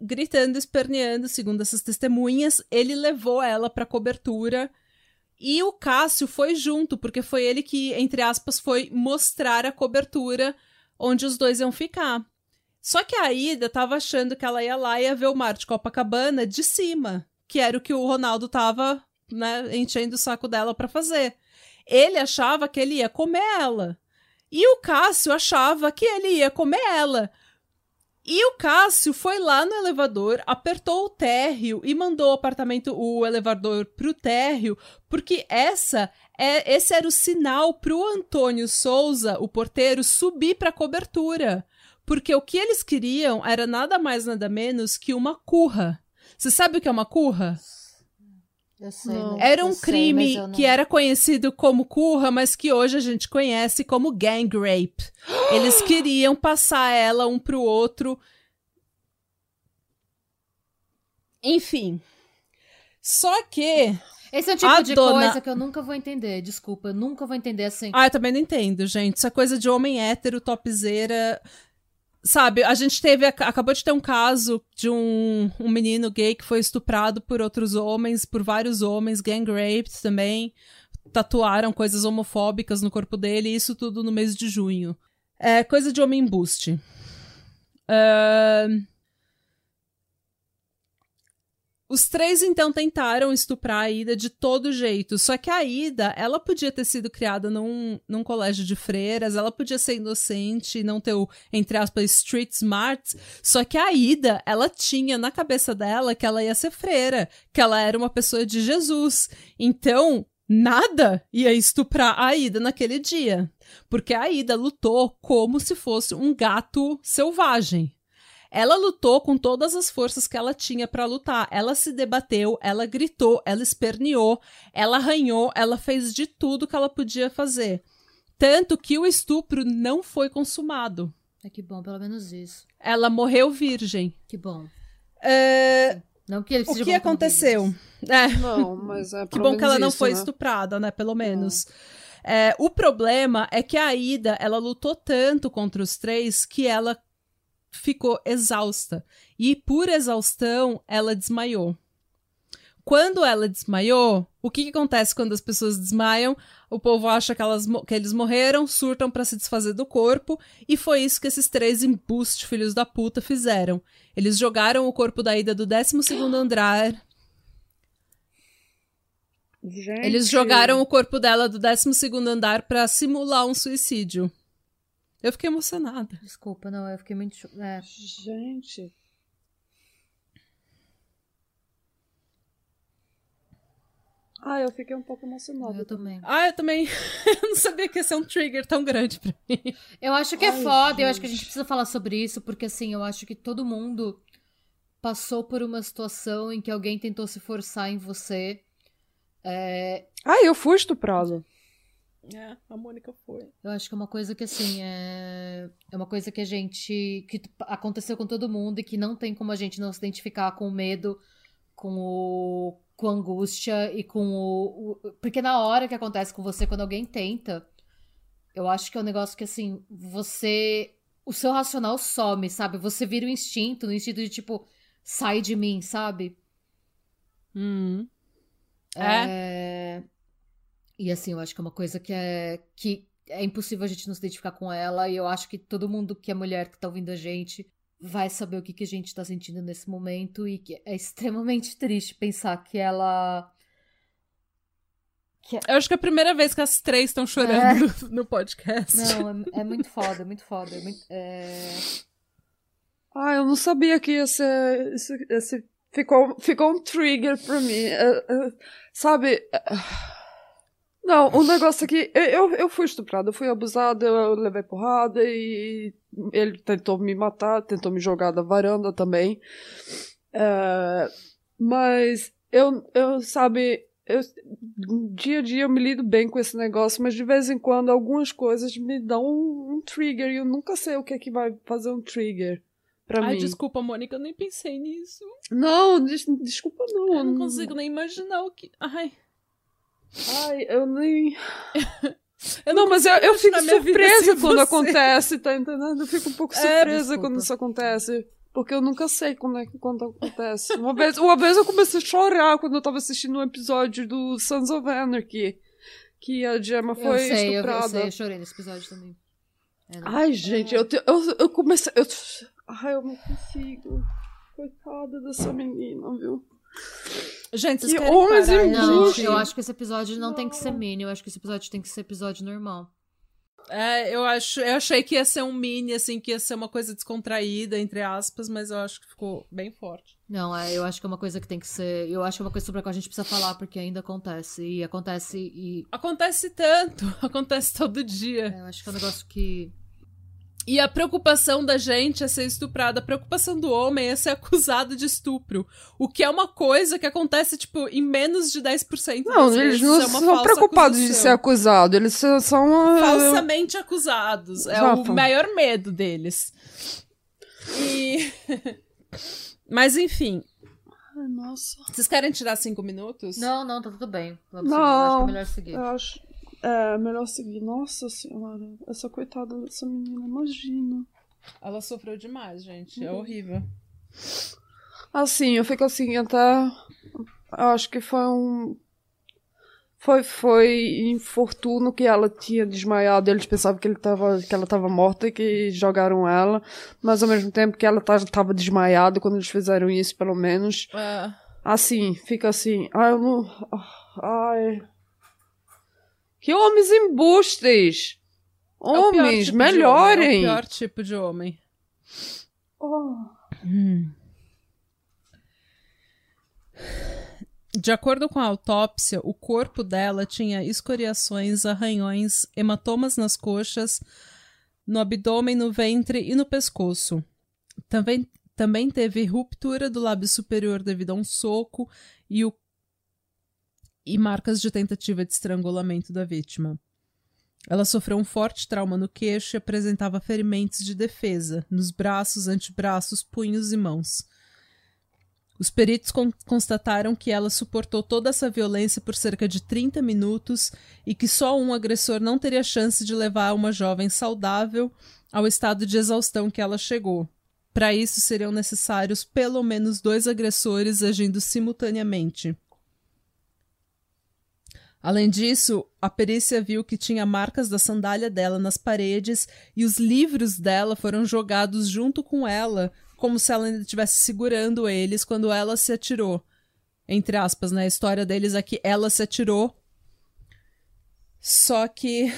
S1: gritando, esperneando, segundo essas testemunhas. Ele levou ela pra cobertura e o Cássio foi junto, porque foi ele que, entre aspas, foi mostrar a cobertura onde os dois iam ficar. Só que a Ida tava achando que ela ia lá e ia ver o mar de Copacabana de cima, que era o que o Ronaldo tava, né, enchendo o saco dela pra fazer. Ele achava que ele ia comer ela. E o Cássio achava que ele ia comer ela. E o Cássio foi lá no elevador, apertou o térreo e mandou o apartamento, o elevador pro térreo, porque essa é esse era o sinal pro Antônio Souza, o porteiro, subir pra cobertura. Porque o que eles queriam era nada mais nada menos que uma curra. Você sabe o que é uma curra?
S3: Sei.
S2: Não.
S1: Era um
S3: sei,
S1: crime
S3: eu não-
S1: que era conhecido como curra, mas que hoje a gente conhece como gang rape. Eles queriam passar ela um pro outro. Enfim. Só que.
S3: Esse é o tipo
S1: A
S3: de
S1: dona-
S3: coisa que eu nunca vou entender. Desculpa, eu nunca vou entender assim.
S1: Ah, eu também não entendo, gente. Isso é coisa de homem hétero, topzeira. Sabe, a gente teve. Acabou de ter um caso de um, um menino gay que foi estuprado por outros homens, por vários homens, gang raped também. Tatuaram coisas homofóbicas no corpo dele, e isso tudo no mês de junho. É coisa de homem embuste. Ahn, Os três então tentaram estuprar a Ida de todo jeito. Só que a Ida, ela podia ter sido criada num, num colégio de freiras, ela podia ser inocente e não ter o, entre aspas, street smart. Só que a Ida, ela tinha na cabeça dela que ela ia ser freira, que ela era uma pessoa de Jesus. Então, nada ia estuprar a Ida naquele dia. Porque a Ida lutou como se fosse um gato selvagem. Ela lutou com todas as forças que ela tinha pra lutar. Ela se debateu, ela gritou, ela esperneou, ela arranhou, ela fez de tudo que ela podia fazer. Tanto que o estupro não foi consumado.
S3: É que bom, pelo menos isso.
S1: Ela morreu virgem.
S3: Que bom.
S1: É,
S3: Não que ele
S1: o que aconteceu? É,
S2: Não, mas é
S1: que bom que ela não
S2: isso,
S1: foi
S2: né?
S1: estuprada, né? Pelo menos. É, o problema é que a Ida, ela lutou tanto contra os três que ela ficou exausta. E por exaustão, ela desmaiou. Quando ela desmaiou, o que, que acontece quando as pessoas desmaiam? O povo acha que, elas, que eles morreram, surtam pra se desfazer do corpo, e foi isso que esses três embuste filhos da puta fizeram. Eles jogaram o corpo da Ida do 12 andar,
S2: Gente,
S1: Eles jogaram o corpo dela do 12 andar pra simular um suicídio. Eu fiquei emocionada.
S3: Desculpa, não, eu fiquei muito. É.
S2: Gente. Ah, eu fiquei um pouco emocionada.
S3: Eu também.
S1: Ah, eu também eu não sabia que ia ser um trigger tão grande pra mim.
S3: Eu acho que é
S2: Ai,
S3: foda, eu acho que a
S2: gente.
S3: gente precisa falar sobre isso, porque assim, eu acho que todo mundo passou por uma situação em que alguém tentou se forçar em você. É,
S2: Ah, eu fui estuprada.
S1: É, a Mônica foi.
S3: eu acho que é uma coisa que assim, é, é uma coisa que a gente. que aconteceu com todo mundo e que não tem como a gente não se identificar com o medo, com o. com a angústia e com o, o- Porque na hora que acontece com você, quando alguém tenta, eu acho que é um negócio que assim, você. O seu racional some, sabe? Você vira o instinto, no instinto de tipo, sai de mim, sabe?
S1: Hum. É.
S3: É, E assim, eu acho que é uma coisa que é que é impossível a gente não se identificar com ela, e eu acho que todo mundo que é mulher que tá ouvindo a gente vai saber o que, que a gente tá sentindo nesse momento, e que é extremamente triste pensar que ela.
S1: Eu acho que é a primeira vez que as três estão chorando no, no podcast.
S3: Não, é, é muito foda, é muito foda. É muito- é-
S2: Ah, eu não sabia que ia ser. Isso, esse, ficou, ficou um trigger pra mim. É, é, sabe. É, Não, o negócio aqui. Eu, eu, eu fui estuprada, eu fui abusada, eu levei porrada e ele tentou me matar, tentou me jogar da varanda também. É, mas eu, eu sabe. Eu, dia a dia eu me lido bem com esse negócio, mas de vez em quando algumas coisas me dão um, um trigger e eu nunca sei o que é que vai fazer um trigger pra
S1: Ai,
S2: mim.
S1: desculpa, Mônica, eu nem pensei nisso.
S2: Não, des- desculpa não.
S1: Eu não consigo nem imaginar o que. Ai.
S2: Ai, eu nem.
S1: Eu
S2: não, mas eu, eu fico surpresa
S1: sem
S2: quando
S1: você.
S2: acontece, tá entendendo? Eu fico um pouco
S1: É,
S2: surpresa
S3: desculpa.
S2: quando isso acontece. Porque eu nunca sei quando é que quando acontece. Uma vez, uma vez eu comecei a chorar quando eu tava assistindo um episódio do Sons of Anarchy. Que a Gemma
S3: Eu
S2: foi
S3: sei, eu, eu
S2: estuprada.
S3: sei, eu chorei nesse episódio também. É, não.
S2: Ai, gente, eu, te- eu, eu comecei. Eu, ai, eu não consigo. Coitada dessa menina, viu?
S1: Gente, vocês
S2: Que
S1: querem parar,
S3: Não,
S2: Gente.
S3: eu acho que esse episódio não, tem que ser mini, eu acho que esse episódio tem que ser episódio normal.
S1: É, eu acho, eu achei que ia ser um mini, assim, que ia ser uma coisa descontraída, entre aspas, mas eu acho que ficou bem forte.
S3: Não, é, eu acho que é uma coisa que tem que ser. Eu acho que é uma coisa sobre a qual a gente precisa falar, porque ainda acontece. E acontece e.
S1: Acontece tanto, acontece todo dia.
S3: é, eu acho que é um negócio que.
S1: E a preocupação da gente é ser estuprada, a preocupação do homem é ser acusado de estupro. O que é uma coisa que acontece, tipo, em menos de 10%
S2: Não,
S1: das
S2: eles não
S1: é
S2: são preocupados de
S1: acusação.
S2: ser acusados. Eles são. ah,
S1: falsamente acusados. É
S2: Já
S1: o maior medo deles. E. Mas enfim,
S2: Ai, nossa.
S1: vocês querem tirar cinco minutos?
S3: Não, não, tá tudo bem. Vamos
S2: Não.
S3: eu acho que é melhor seguir.
S2: Eu acho. É, melhor seguir. Nossa senhora. Essa coitada dessa menina, imagina.
S1: Ela sofreu demais, gente.
S2: Uhum.
S1: É horrível.
S2: Assim, eu fico assim, até. Eu acho que foi um. Foi, foi infortuno que ela tinha desmaiado. Eles pensavam que, ele tava, que ela tava morta e que jogaram ela. Mas ao mesmo tempo que ela tá- tava desmaiada quando eles fizeram isso, pelo menos.
S1: É,
S2: Assim, fica assim. Ai, eu não. Ai. Que homens embustes!
S1: é
S2: Homens,
S1: tipo de homem,
S2: melhorem!
S1: É o pior tipo de homem.
S2: Oh.
S1: De acordo com a autópsia, o corpo dela tinha escoriações, arranhões, hematomas nas coxas, no abdômen, no ventre e no pescoço. Também, também teve ruptura do lábio superior devido a um soco e, o, e marcas de tentativa de estrangulamento da vítima. Ela sofreu um forte trauma no queixo e apresentava ferimentos de defesa nos braços, antebraços, punhos e mãos. Os peritos con- constataram que ela suportou toda essa violência por cerca de 30 minutos e que só um agressor não teria chance de levar uma jovem saudável ao estado de exaustão que ela chegou. Para isso, seriam necessários pelo menos dois agressores agindo simultaneamente. Além disso, a perícia viu que tinha marcas da sandália dela nas paredes e os livros dela foram jogados junto com ela, como se ela ainda estivesse segurando eles quando ela se atirou. Entre aspas, né? A história deles é que ela se atirou. Só que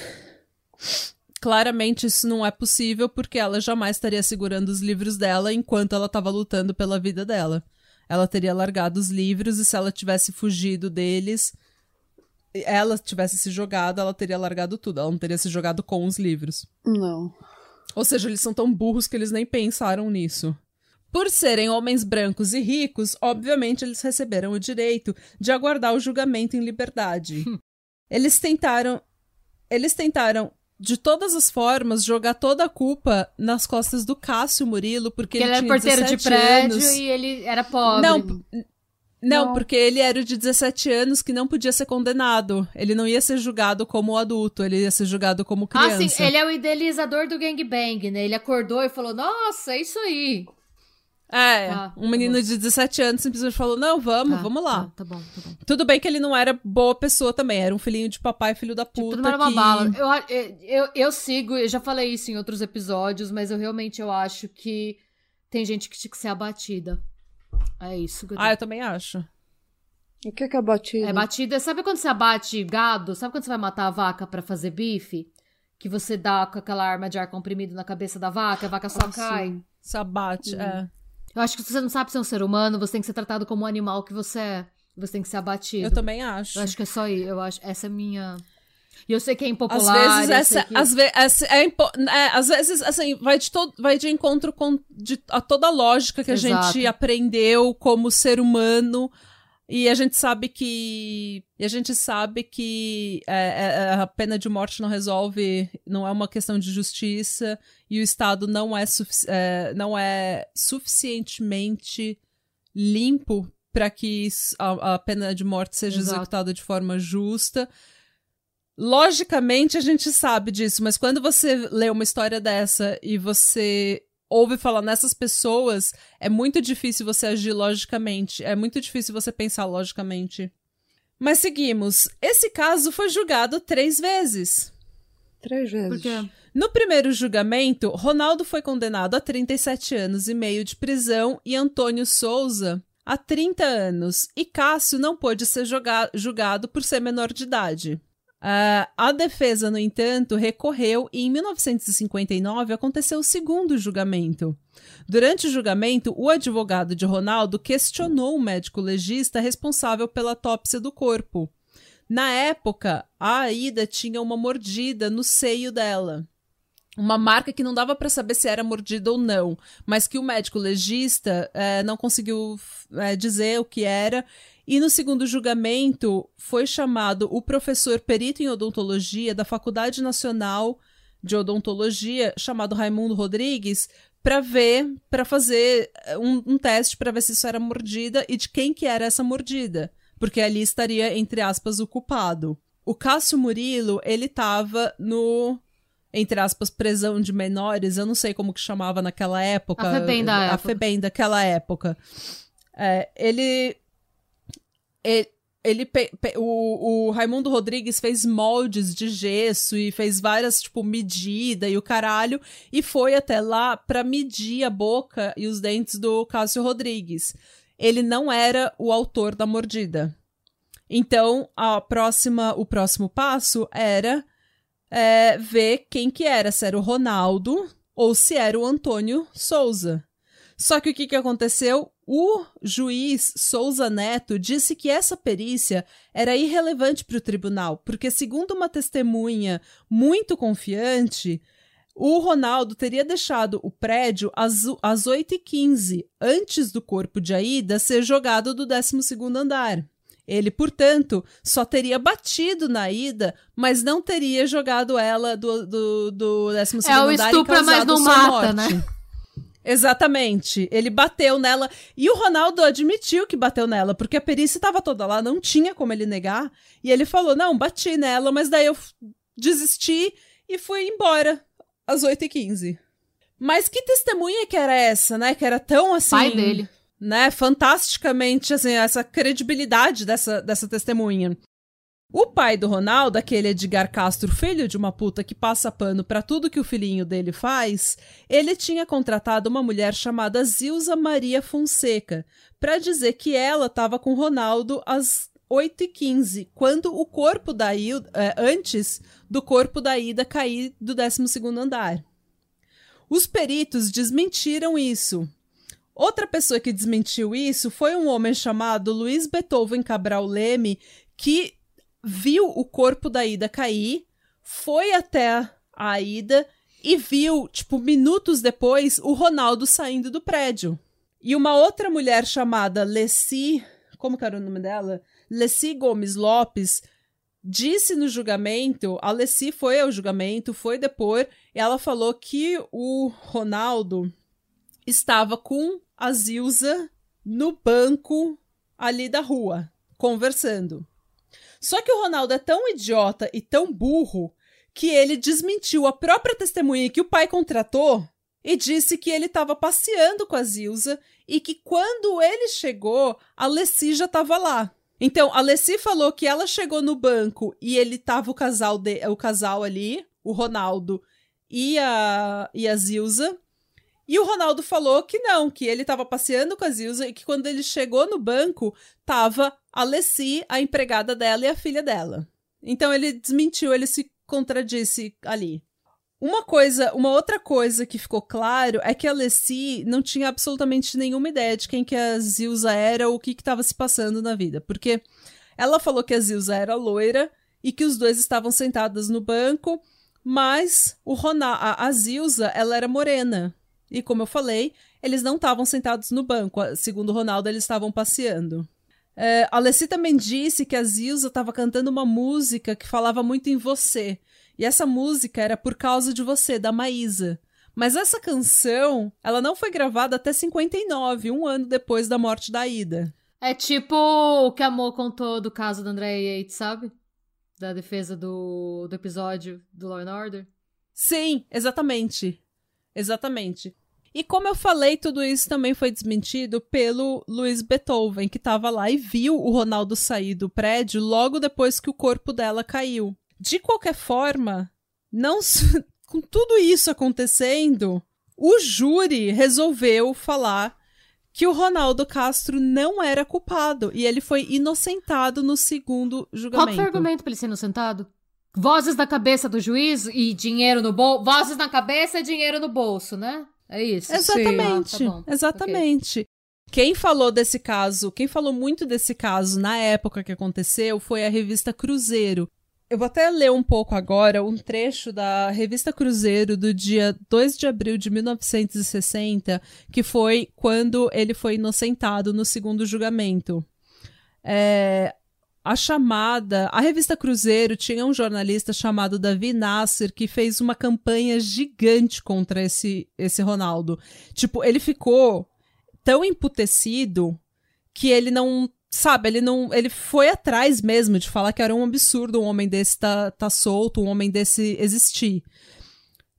S1: claramente isso não é possível porque ela jamais estaria segurando os livros dela enquanto ela estava lutando pela vida dela. Ela teria largado os livros e se ela tivesse fugido deles, ela tivesse se jogado, ela teria largado tudo. Ela não teria se jogado com os livros.
S2: Não.
S1: Ou seja, eles são tão burros que eles nem pensaram nisso. Por serem homens brancos e ricos, obviamente eles receberam o direito de aguardar o julgamento em liberdade. eles tentaram. Eles tentaram, de todas as formas, jogar toda a culpa nas costas do Cássio Murilo, porque
S3: Porque
S1: ele,
S3: ele era
S1: tinha
S3: porteiro de
S1: 17
S3: prédio
S1: anos.
S3: e ele era pobre.
S1: Não, Não,
S2: Não.
S1: porque ele era de 17 anos que não podia ser condenado. Ele não ia ser julgado como adulto, ele ia ser julgado como criança.
S3: Ah, sim, ele é o idealizador do gangbang, né? Ele acordou e falou, nossa, é isso aí.
S1: É,
S3: Tá,
S1: um
S3: tá
S1: menino
S3: bom.
S1: de 17 anos simplesmente falou: Não, vamos,
S3: Tá,
S1: vamos lá.
S3: Tá, tá bom, tá bom.
S1: Tudo bem que ele não era boa pessoa também, era um filhinho de papai, filho da
S3: Tipo,
S1: puta.
S3: tudo era uma
S1: que...
S3: bala. Eu, eu, eu, eu sigo, eu já falei isso em outros episódios, mas eu realmente eu acho que tem gente que tinha que ser abatida. É isso que eu
S1: Ah, eu também acho.
S2: O que que é batida?
S3: É batida. Sabe quando você abate gado? Sabe quando você vai matar a vaca pra fazer bife? Que você dá com aquela arma de ar comprimido na cabeça da vaca, a vaca só
S2: Ah,
S3: cai.
S2: sim.
S1: Sabate,
S3: Uhum.
S1: é.
S3: Eu acho que se você não sabe ser um ser humano, você tem que ser tratado como um animal que você é. Você tem que ser abatido.
S1: Eu também acho.
S3: Eu acho que é só aí. Eu acho. Essa é a minha. E eu sei que é
S1: Às
S3: impopular.
S1: vezes,
S3: eu
S1: essa,
S3: que-
S1: às, ve essa é, impo- é, às vezes, assim, vai de, to vai de encontro com de, a toda a lógica que a
S3: Exato.
S1: gente aprendeu como ser humano. E a gente sabe que. E a gente sabe que é, é, a pena de morte não resolve, não é uma questão de justiça, e o Estado não é, é, não é suficientemente limpo para que a, a, pena de morte seja
S3: Exato.
S1: executada de forma justa. Logicamente a gente sabe disso, mas quando você lê uma história dessa e você ouve falar nessas pessoas, é muito difícil você agir logicamente. É muito difícil você pensar logicamente. Mas seguimos. Esse caso foi julgado três vezes.
S2: Três vezes.
S3: Por quê?
S1: No primeiro julgamento, Ronaldo foi condenado a 37 anos e meio de prisão e Antônio Souza a 30 anos, e Cássio não pôde ser julgado por ser menor de idade. Uh, a defesa, no entanto, recorreu e em 1959 aconteceu o segundo julgamento. Durante o julgamento, o advogado de Ronaldo questionou o médico legista responsável pela autópsia do corpo. Na época, a Aida tinha uma mordida no seio dela uma marca que não dava para saber se era mordida ou não, mas que o médico legista é, não conseguiu é, dizer o que era. E no segundo julgamento foi chamado o professor perito em odontologia da Faculdade Nacional de Odontologia, chamado Raimundo Rodrigues, para ver, para fazer é, um, um teste para ver se isso era mordida e de quem que era essa mordida, porque ali estaria entre aspas o culpado. O Cássio Murilo, ele estava no entre aspas, prisão de menores, eu não sei como que chamava naquela época.
S3: A FEBEM da época.
S1: A FEBEM daquela época. É, ele, ele, ele pe, pe, o, o Raimundo Rodrigues fez moldes de gesso e fez várias, tipo, medida e o caralho, e foi até lá para medir a boca e os dentes do Cássio Rodrigues. Ele não era o autor da mordida. Então, a próxima, o próximo passo era é, ver quem que era, se era o Ronaldo ou se era o Antônio Souza. Só que o que, que aconteceu? O juiz Souza Neto disse que essa perícia era irrelevante para o tribunal, porque, segundo uma testemunha muito confiante, o Ronaldo teria deixado o prédio às, às 8h15, antes do corpo de Aida ser jogado do 12 andar. Ele, portanto, só teria batido na ida, mas não teria jogado ela do, do, do 12
S3: é, o
S1: andar
S3: estupra, mas não mata, né?
S1: Exatamente. Ele bateu nela. E o Ronaldo admitiu que bateu nela, porque a perícia estava toda lá, não tinha como ele negar. E ele falou: não, bati nela, mas daí eu desisti e fui embora às 8h15. Mas que testemunha que era essa, né? Que era tão assim.
S3: Pai dele
S1: né, fantasticamente, assim, essa credibilidade dessa, dessa testemunha. O pai do Ronaldo, aquele Edgar Castro, filho de uma puta que passa pano para tudo que o filhinho dele faz, ele tinha contratado uma mulher chamada Zilza Maria Fonseca para dizer que ela estava com Ronaldo às 8h15, quando o corpo da é, antes do corpo da Ida cair do 12 andar. Os peritos desmentiram isso, Outra pessoa que desmentiu isso foi um homem chamado Luiz Beethoven Cabral Leme, que viu o corpo da Ida cair, foi até a Ida e viu, tipo, minutos depois, o Ronaldo saindo do prédio. E uma outra mulher chamada Leci, como que era o nome dela? Leci Gomes Lopes, disse no julgamento, a Leci foi ao julgamento, foi depor, e ela falou que o Ronaldo estava com a Zilza no banco ali da rua, conversando. Só que o Ronaldo é tão idiota e tão burro que ele desmentiu a própria testemunha que o pai contratou e disse que ele estava passeando com a Zilza e que quando ele chegou, a Leci já estava lá. Então, a Leci falou que ela chegou no banco e ele tava o casal de, o casal ali, o Ronaldo e a, e a Zilza. E o Ronaldo falou que não, que ele estava passeando com a Zilza e que quando ele chegou no banco, tava a Leci, a empregada dela e a filha dela. Então ele desmentiu, ele se contradisse ali. Uma coisa, uma outra coisa que ficou claro é que a Leci não tinha absolutamente nenhuma ideia de quem que a Zilza era ou o que estava se passando na vida, porque ela falou que a Zilza era loira e que os dois estavam sentados no banco, mas o Ronaldo, a, a Zilza, ela era morena. E como eu falei, eles não estavam sentados no banco. Segundo Ronaldo, eles estavam passeando. É, a Alessi também disse que a Zilza estava cantando uma música que falava muito em você. E essa música era Por Causa de Você, da Maísa. Mas essa canção, ela não foi gravada até 59, um ano depois da morte da Ida.
S3: É tipo o que a Mo contou do caso do André Yates, sabe? Da defesa do, do episódio do Law and Order.
S1: Sim, exatamente. Exatamente. E como eu falei, tudo isso também foi desmentido pelo Luiz Beethoven, que estava lá e viu o Ronaldo sair do prédio logo depois que o corpo dela caiu. De qualquer forma, não com tudo isso acontecendo, o júri resolveu falar que o Ronaldo Castro não era culpado e ele foi inocentado no segundo julgamento.
S3: Qual foi o argumento para ele ser inocentado? Vozes na cabeça do juiz e dinheiro no bolso. Vozes na cabeça e dinheiro no bolso, né? É isso.
S1: Exatamente. Ah, tá exatamente. Okay. Quem falou desse caso, quem falou muito desse caso na época que aconteceu foi a revista Cruzeiro. Eu vou até ler um pouco agora um trecho da revista Cruzeiro do dia 2 de abril de 1960, que foi quando ele foi inocentado no segundo julgamento. É, a chamada. A revista Cruzeiro tinha um jornalista chamado Davi Nasser que fez uma campanha gigante contra esse, esse Ronaldo. Tipo, ele ficou tão emputecido que ele não. Sabe, ele não. Ele foi atrás mesmo de falar que era um absurdo um homem desse tá, tá solto, um homem desse existir.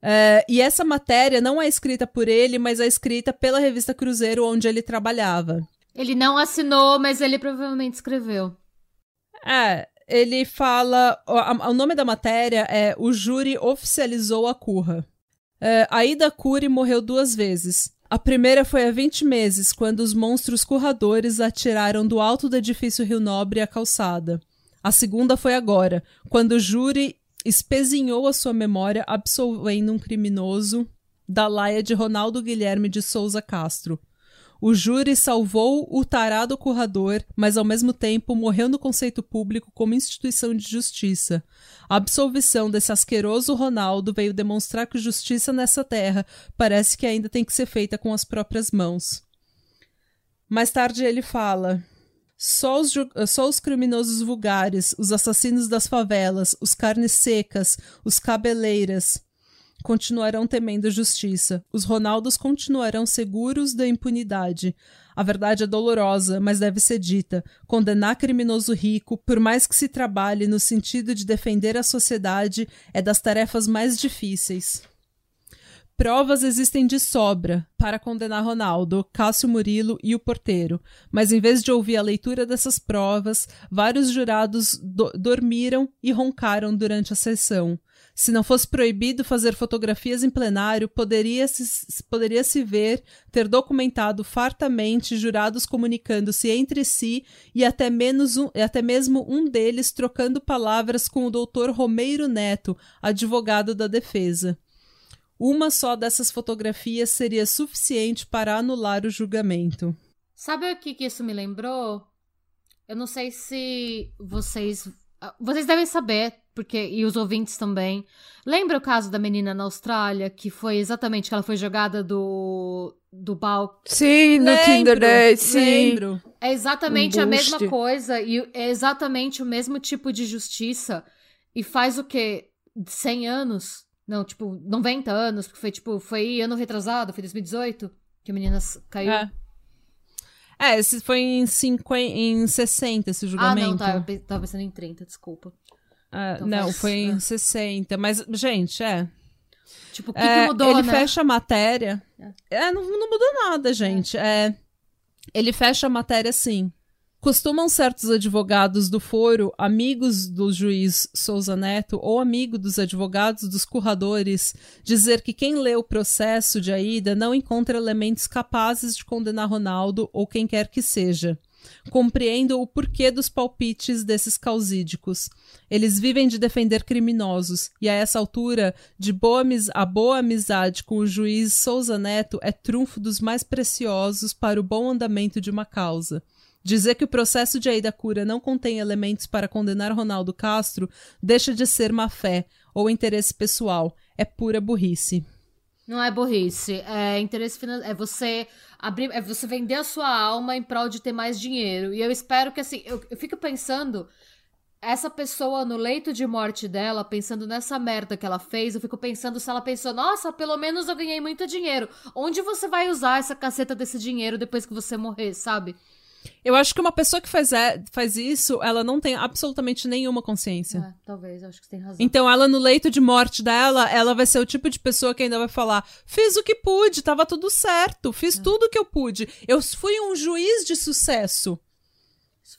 S1: É, e essa matéria não é escrita por ele, mas é escrita pela revista Cruzeiro, onde ele trabalhava.
S3: Ele não assinou, mas ele provavelmente escreveu.
S1: É, ele fala. O, o nome da matéria é O Júri Oficializou a Curra. É, a Ida Cury morreu duas vezes. A primeira foi há 20 meses, quando os monstros curradores atiraram do alto do edifício Rio Nobre a calçada. A segunda foi agora, quando o júri espezinhou a sua memória absolvendo um criminoso da laia de Ronaldo Guilherme de Souza Castro, o júri salvou o tarado currador, mas ao mesmo tempo morreu no conceito público como instituição de justiça. A absolvição desse asqueroso Ronaldo veio demonstrar que justiça nessa terra parece que ainda tem que ser feita com as próprias mãos. Mais tarde ele fala: só os, só os, criminosos vulgares, os assassinos das favelas, os carnes secas, os cabeleiras, continuarão temendo justiça. Os Ronaldos continuarão seguros da impunidade. A verdade é dolorosa, mas deve ser dita. Condenar criminoso rico, por mais que se trabalhe no sentido de defender a sociedade, é das tarefas mais difíceis. Provas existem de sobra para condenar Ronaldo, Cássio Murilo e o porteiro, mas em vez de ouvir a leitura dessas provas, vários jurados do dormiram e roncaram durante a sessão. Se não fosse proibido fazer fotografias em plenário, poderia-se poderia -se ver ter documentado fartamente jurados comunicando-se entre si e até, menos um, até mesmo um deles trocando palavras com o doutor Romeiro Neto, advogado da defesa. Uma só dessas fotografias seria suficiente para anular o julgamento.
S3: Sabe o que, que isso me lembrou? Eu não sei se vocês. Ah, vocês devem saber, porque e os ouvintes também. Lembra o caso da menina na Austrália que foi exatamente que ela foi jogada do do balcão?
S2: Sim, no lembro, Tinder Day, sim.
S3: Lembro. É exatamente um a mesma coisa e é exatamente o mesmo tipo de justiça e faz o quê? 100 anos? Não, tipo, 90 anos, porque foi tipo, foi ano retrasado, foi 2018 que a menina caiu.
S1: É. É, esse foi em, 50, em 60 esse julgamento. Ah, não,
S3: tá, eu tava pensando em 30, desculpa.
S1: Ah, então não, faz... foi em é. 60. Mas, gente, é.
S3: Tipo, o que, é, que mudou,
S1: Ele
S3: né?
S1: fecha a matéria. É, é não, não mudou nada, gente. É. é. Ele fecha a matéria assim. Costumam certos advogados do foro, amigos do juiz Souza Neto ou amigo dos advogados dos curradores, dizer que quem lê o processo de Aida não encontra elementos capazes de condenar Ronaldo ou quem quer que seja. Compreendo o porquê dos palpites desses causídicos. Eles vivem de defender criminosos, e a essa altura, de boa a boa amizade com o juiz Souza Neto é trunfo dos mais preciosos para o bom andamento de uma causa. Dizer que o processo de Aida Cura não contém elementos para condenar Ronaldo Castro deixa de ser má fé ou interesse pessoal, é pura burrice.
S3: Não é burrice, é interesse financeiro. É você abrir, é você vender a sua alma em prol de ter mais dinheiro. E eu espero que assim, eu, eu fico pensando, essa pessoa no leito de morte dela, pensando nessa merda que ela fez, eu fico pensando se ela pensou, nossa, pelo menos eu ganhei muito dinheiro. Onde você vai usar essa caceta desse dinheiro depois que você morrer, sabe?
S1: Eu acho que uma pessoa que faz, é, faz isso, ela não tem absolutamente nenhuma consciência.
S3: É, talvez, acho que você tem razão.
S1: Então, ela no leito de morte dela, ela vai ser o tipo de pessoa que ainda vai falar: fiz o que pude, tava tudo certo, fiz
S3: É.
S1: tudo o que eu pude. Eu fui um juiz de sucesso.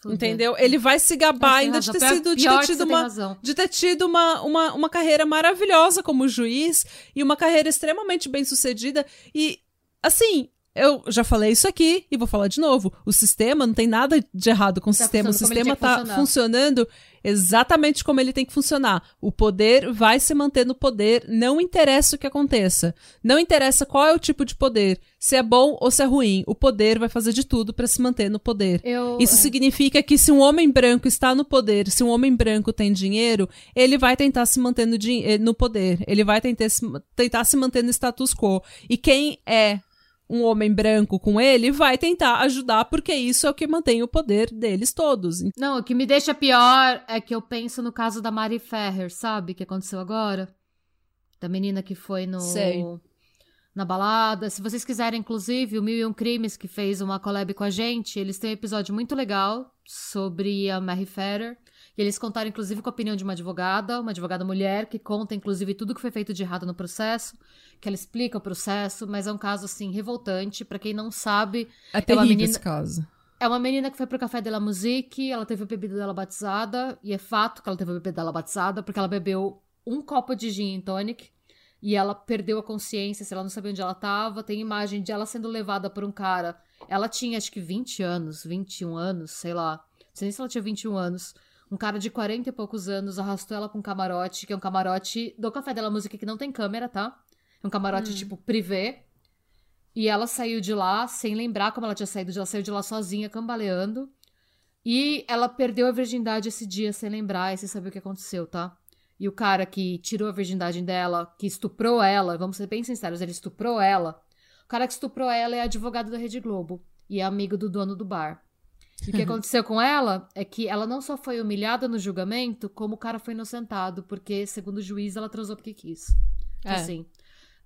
S1: Entendeu? Ele vai se gabar ainda de ter sido, de ter tido uma, de ter tido uma, uma, uma carreira maravilhosa como juiz e uma carreira extremamente bem sucedida. E, assim, eu já falei isso aqui e vou falar de novo. O sistema não tem nada de errado com o
S3: Tá
S1: sistema. O sistema tá
S3: funcionar.
S1: funcionando exatamente como ele tem que funcionar. O poder vai se manter no poder, não interessa o que aconteça. Não interessa qual é o tipo de poder, se é bom ou se é ruim. O poder vai fazer de tudo pra se manter no poder.
S3: Eu,
S1: Isso
S3: é.
S1: significa que se um homem branco está no poder, se um homem branco tem dinheiro, ele vai tentar se manter no, eh, no poder. Ele vai tentar se, tentar se manter no status quo. E quem é um homem branco com ele vai tentar ajudar, porque isso é o que mantém o poder deles todos.
S3: Não, o que me deixa pior é que eu penso no caso da Mari Ferrer, sabe? Que aconteceu agora. Da menina que foi no.
S1: Sei.
S3: Na balada. Se vocês quiserem, inclusive, o Mil e Um Crimes, que fez uma collab com a gente, eles têm um episódio muito legal sobre a Mary Ferrer. E eles contaram, inclusive, com a opinião de uma advogada, uma advogada mulher, que conta, inclusive, tudo que foi feito de errado no processo, que ela explica o processo, mas é um caso, assim, revoltante. Pra quem não sabe,
S1: É
S3: uma
S1: terrível
S3: menina-
S1: esse caso.
S3: é uma menina que foi pro Café de la Musique, ela teve a bebida dela batizada, e é fato que ela teve a bebida dela batizada, porque ela bebeu um copo de gin and tonic, e ela perdeu a consciência, se ela não sabia onde ela tava, tem imagem de ela sendo levada por um cara, ela tinha acho que 20 anos, 21 anos, sei lá, não sei nem se ela tinha 21 anos, um cara de 40 e poucos anos arrastou ela pra um camarote, que é um camarote do Café de la Musique que não tem câmera, tá? É um camarote tipo privê, e ela saiu de lá sem lembrar como ela tinha saído de lá, saiu de lá sozinha, cambaleando. E ela perdeu a virgindade esse dia sem lembrar e sem saber o que aconteceu, tá? E o cara que tirou a virgindade dela, que estuprou ela, vamos ser bem sinceros, ele estuprou ela. O cara que estuprou ela é advogado da Rede Globo e é amigo do dono do bar. E o que aconteceu com ela é que ela não só foi humilhada no julgamento, como o cara foi inocentado, porque, segundo o juiz, ela transou porque quis. Então,
S1: É.
S3: assim,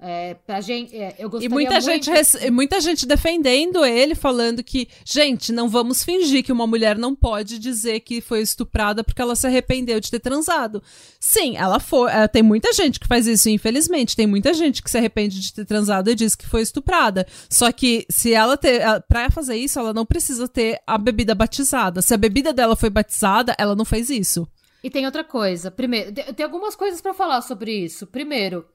S3: é, pra gente, é, eu
S1: E
S3: gostaria
S1: muita
S3: muito...
S1: gente, muita gente defendendo ele, falando que, gente, não vamos fingir que uma mulher não pode dizer que foi estuprada porque ela se arrependeu de ter transado. Sim, ela foi. é, tem muita gente que faz isso, infelizmente. Tem muita gente que se arrepende de ter transado e diz que foi estuprada. Só que se ela ter. Pra fazer isso, ela não precisa ter a bebida batizada. Se a bebida dela foi batizada, ela não fez isso.
S3: E tem outra coisa. Primeiro, te- tem algumas coisas pra falar sobre isso. Primeiro,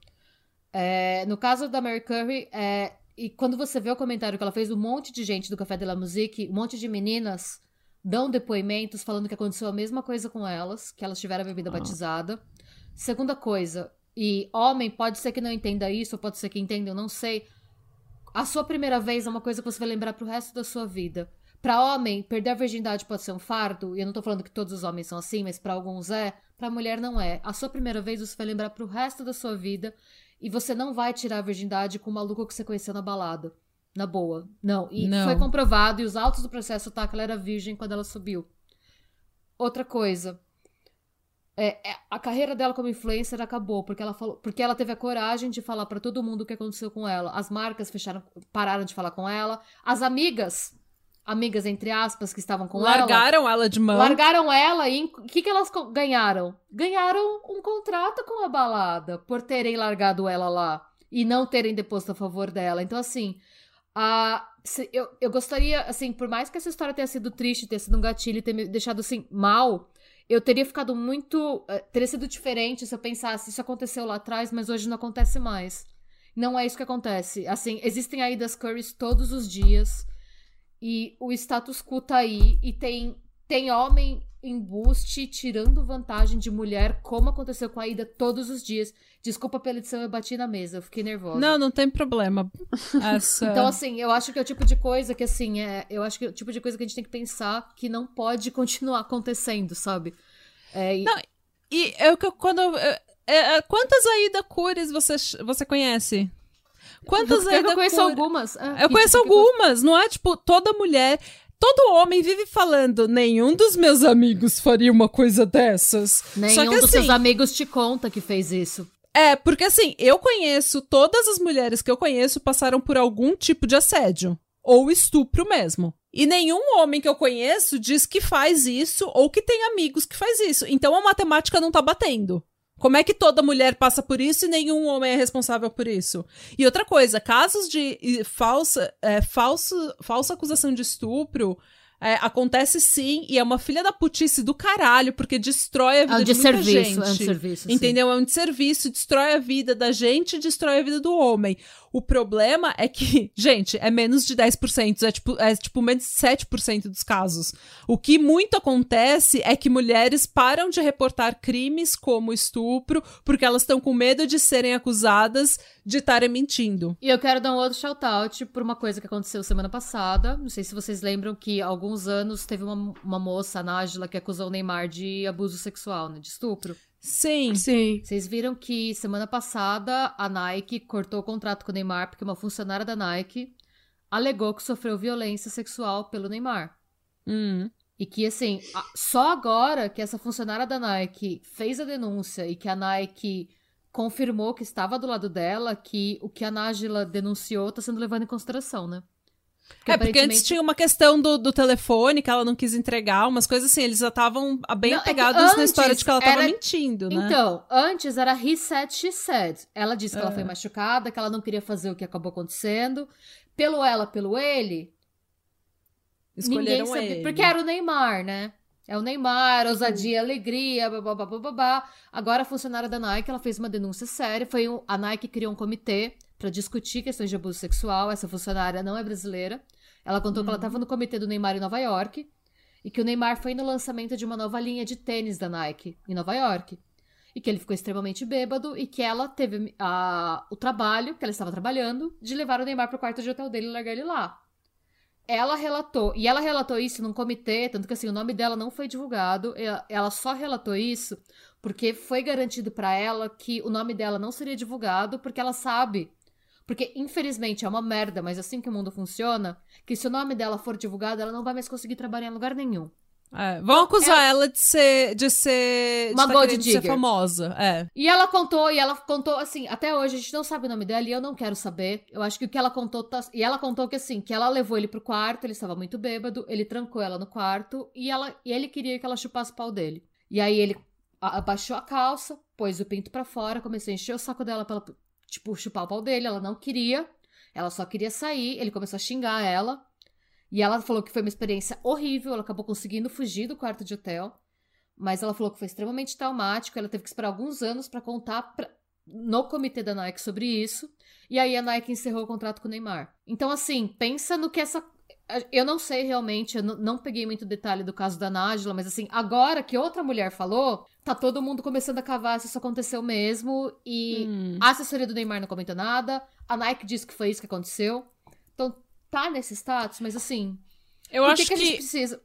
S3: é, no caso da Mary Curry, é, e quando você vê o comentário que ela fez, um monte de gente do Café de la Musique, um monte de meninas dão depoimentos falando que aconteceu a mesma coisa com elas, que elas tiveram a bebida batizada. Segunda coisa, e homem pode ser que não entenda isso, ou pode ser que entenda, eu não sei. A sua primeira vez é uma coisa que você vai lembrar pro resto da sua vida. Pra homem, perder a virgindade pode ser um fardo, e eu não tô falando que todos os homens são assim, mas pra alguns é, pra mulher não é. A sua primeira vez você vai lembrar pro resto da sua vida, e você não vai tirar a virgindade com o maluco que você conheceu na balada. Na boa. Não. E
S1: Não.
S3: foi comprovado, e os autos do processo tá que ela era virgem quando ela subiu. Outra coisa. É, é, a carreira dela como influencer acabou, porque ela falou, porque ela teve a coragem de falar pra todo mundo o que aconteceu com ela. As marcas fecharam, pararam de falar com ela. As amigas, amigas entre aspas, que estavam com ela,
S1: Largaram ela de mão.
S3: largaram ela e o que, que elas ganharam? Ganharam um contrato com a balada por terem largado ela lá e não terem deposto a favor dela. Então, assim, a, se- eu, eu gostaria, assim, por mais que essa história tenha sido triste, tenha sido um gatilho e ter me deixado, assim, mal, eu teria ficado muito. eh, Teria sido diferente se eu pensasse, isso aconteceu lá atrás, mas hoje não acontece mais. Não é isso que acontece. Assim, existem aí das Currys todos os dias. E o status quo tá aí. E tem, tem homem embuste tirando vantagem de mulher, como aconteceu com a Ida todos os dias. Desculpa pela edição, eu bati na mesa, eu fiquei nervosa.
S1: Não, não tem problema. Essa...
S3: Então, assim, eu acho que é o tipo de coisa que, assim, é, eu acho que é o tipo de coisa que a gente tem que pensar que não pode continuar acontecendo, sabe? É, e-
S1: Não, E eu, que- quando. eu- é, é, quantas Aida Cures você, você conhece? Quantas
S3: eu,
S1: Aida
S3: eu conheço
S1: Cures-
S3: algumas. é,
S1: Eu conheço
S3: tipo,
S1: algumas, não é? Tipo, toda mulher. Todo homem vive falando, nenhum dos meus amigos faria uma coisa dessas.
S3: Nenhum
S1: Só que
S3: dos
S1: assim,
S3: seus amigos te conta que fez isso.
S1: é, porque assim, eu conheço, todas as mulheres que eu conheço passaram por algum tipo de assédio. Ou estupro mesmo. E nenhum homem que eu conheço diz que faz isso ou que tem amigos que faz isso. Então a matemática não tá batendo. Como é que toda mulher passa por isso e nenhum homem é responsável por isso? E outra coisa, casos de falsa, é, falso, falsa acusação de estupro é, acontece sim, e é uma filha da putice do caralho, porque destrói a vida é um de, de muita serviço, gente. É um serviço, entendeu? Sim. É um desserviço, destrói a vida da gente e destrói a vida do homem. O problema é que, gente, é menos de 10%, é tipo, é tipo menos de 7% dos casos. O que muito acontece é que mulheres param de reportar crimes como estupro porque elas estão com medo de serem acusadas de estarem mentindo.
S3: E eu quero dar um outro shout-out por uma coisa que aconteceu semana passada. Não sei se vocês lembram que há alguns anos teve uma, uma moça, a Nájila, que acusou o Neymar de abuso sexual, né, de estupro.
S1: Sim.
S2: Sim.
S3: Vocês viram que semana passada a Nike cortou o contrato com o Neymar porque uma funcionária da Nike alegou que sofreu violência sexual pelo Neymar.
S1: Hum.
S3: E que, assim, só agora que essa funcionária da Nike fez a denúncia e que a Nike confirmou que estava do lado dela, que o que a Nájila denunciou está sendo levado em consideração, né?
S1: Porque é, porque antes tinha uma questão do, do telefone que ela não quis entregar, umas coisas assim, eles já estavam bem não, é apegados é na história de que ela estava mentindo, né?
S3: Então, antes era he said, she said. Ela disse que é. ela foi machucada, que ela não queria fazer o que acabou acontecendo. Pelo ela, pelo ele.
S1: Escolheram ninguém sabia, ele.
S3: Porque era o Neymar, né? É o Neymar, ousadia, alegria, babá, babá. Agora a funcionária da Nike, ela fez uma denúncia séria. Foi um, a Nike criou um comitê para discutir questões de abuso sexual. Essa funcionária não é brasileira. Ela contou uhum. que ela estava uhum. no comitê do Neymar em Nova York e que o Neymar foi no lançamento de uma nova linha de tênis da Nike em Nova York. E que ele ficou extremamente bêbado e que ela teve a, o trabalho, que ela estava trabalhando, de levar o Neymar para o quarto de hotel dele e largar ele lá. Ela relatou, e ela relatou isso num comitê, tanto que assim, o nome dela não foi divulgado, ela só relatou isso porque foi garantido para ela que o nome dela não seria divulgado, porque ela sabe porque, infelizmente, é uma merda, mas assim que o mundo funciona, que se o nome dela for divulgado, ela não vai mais conseguir trabalhar em lugar nenhum.
S1: É, vão acusar ela... ela de ser. de ser.
S3: Uma de gold de
S1: ser famosa. É.
S3: E ela contou, e ela contou assim, até hoje a gente não sabe o nome dela e eu não quero saber. Eu acho que o que ela contou. Tá... E ela contou que assim, que ela levou ele pro quarto, ele estava muito bêbado, ele trancou ela no quarto e, ela... e ele queria que ela chupasse o pau dele. E aí ele abaixou a calça, pôs o pinto para fora, começou a encher o saco dela pela tipo, chupar o pau dele. Ela não queria. Ela só queria sair. Ele começou a xingar ela. E ela falou que foi uma experiência horrível. Ela acabou conseguindo fugir do quarto de hotel. Mas ela falou que foi extremamente traumático. Ela teve que esperar alguns anos para contar pra... no comitê da Nike sobre isso. E aí a Nike encerrou o contrato com o Neymar. Então, assim, pensa no que essa eu não sei realmente, eu não, peguei muito detalhe do caso da Nájila, mas assim, agora que outra mulher falou, tá todo mundo começando a cavar se isso aconteceu mesmo. E hum. a assessoria do Neymar não comenta nada. A Nike disse que foi isso que aconteceu. Então, tá nesse status, mas assim.
S1: Eu acho que, que,
S3: a gente precisa.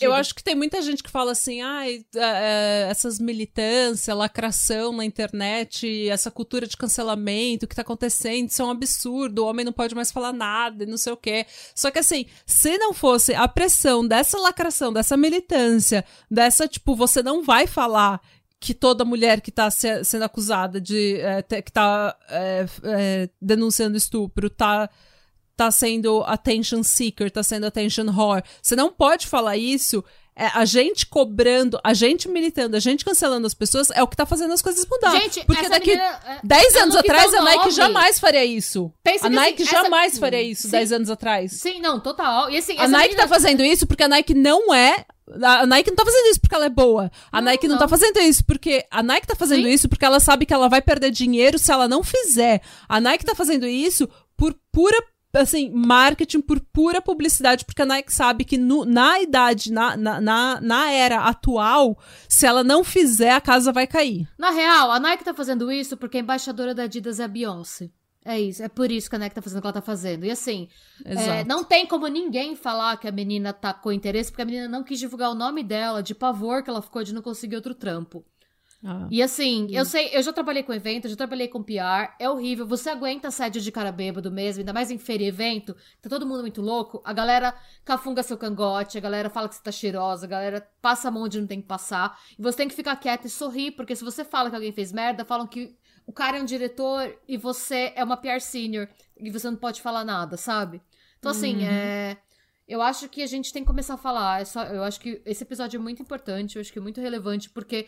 S1: Eu acho que tem muita gente que fala assim, ai, ah, essas militâncias, lacração na internet, essa cultura de cancelamento que tá acontecendo, isso é um absurdo, o homem não pode mais falar nada e não sei o quê. Só que assim, se não fosse a pressão dessa lacração, dessa militância, dessa, tipo, você não vai falar que toda mulher que tá se, sendo acusada de. É, que tá é, é, denunciando estupro tá tá sendo attention seeker, tá sendo attention whore. Você não pode falar isso. É, a gente cobrando, a gente militando, a gente cancelando as pessoas é o que tá fazendo as coisas mudar.
S3: Gente,
S1: Porque daqui menina, 10 anos atrás a Nike jamais faria isso. Pensa a Nike assim, jamais essa... faria isso sim, 10 anos atrás.
S3: Sim, não, total. E assim,
S1: a Nike menina... tá fazendo isso porque a Nike não é a Nike não tá fazendo isso porque ela é boa. A não, Nike não, não, tá fazendo isso porque. A Nike tá fazendo Sim. isso porque ela sabe que ela vai perder dinheiro se ela não fizer. A Nike tá fazendo isso por pura assim, marketing por pura publicidade, porque a Nike sabe que no, na idade, na, na, na, era atual, se ela não fizer, a casa vai cair.
S3: Na real, a Nike tá fazendo isso porque a embaixadora da Adidas é a Beyoncé. É isso, é por isso que a Nike tá fazendo o que ela tá fazendo. E assim, é, não tem como ninguém falar que a menina tá com interesse, porque a menina não quis divulgar o nome dela, de pavor que ela ficou de não conseguir outro trampo. Ah. E assim, eu sei, eu já trabalhei com evento, já trabalhei com PR, é horrível. Você aguenta assédio de cara bêbado mesmo, ainda mais em feira evento, tá todo mundo muito louco. A galera cafunga seu cangote, a galera fala que você tá cheirosa, a galera passa a mão onde não tem que passar. E você tem que ficar quieto e sorrir, porque se você fala que alguém fez merda, falam que o cara é um diretor e você é uma PR senior e você não pode falar nada, sabe? Então, assim, uhum. é. Eu acho que a gente tem que começar a falar. É só, eu acho que esse episódio é muito importante, eu acho que é muito relevante, porque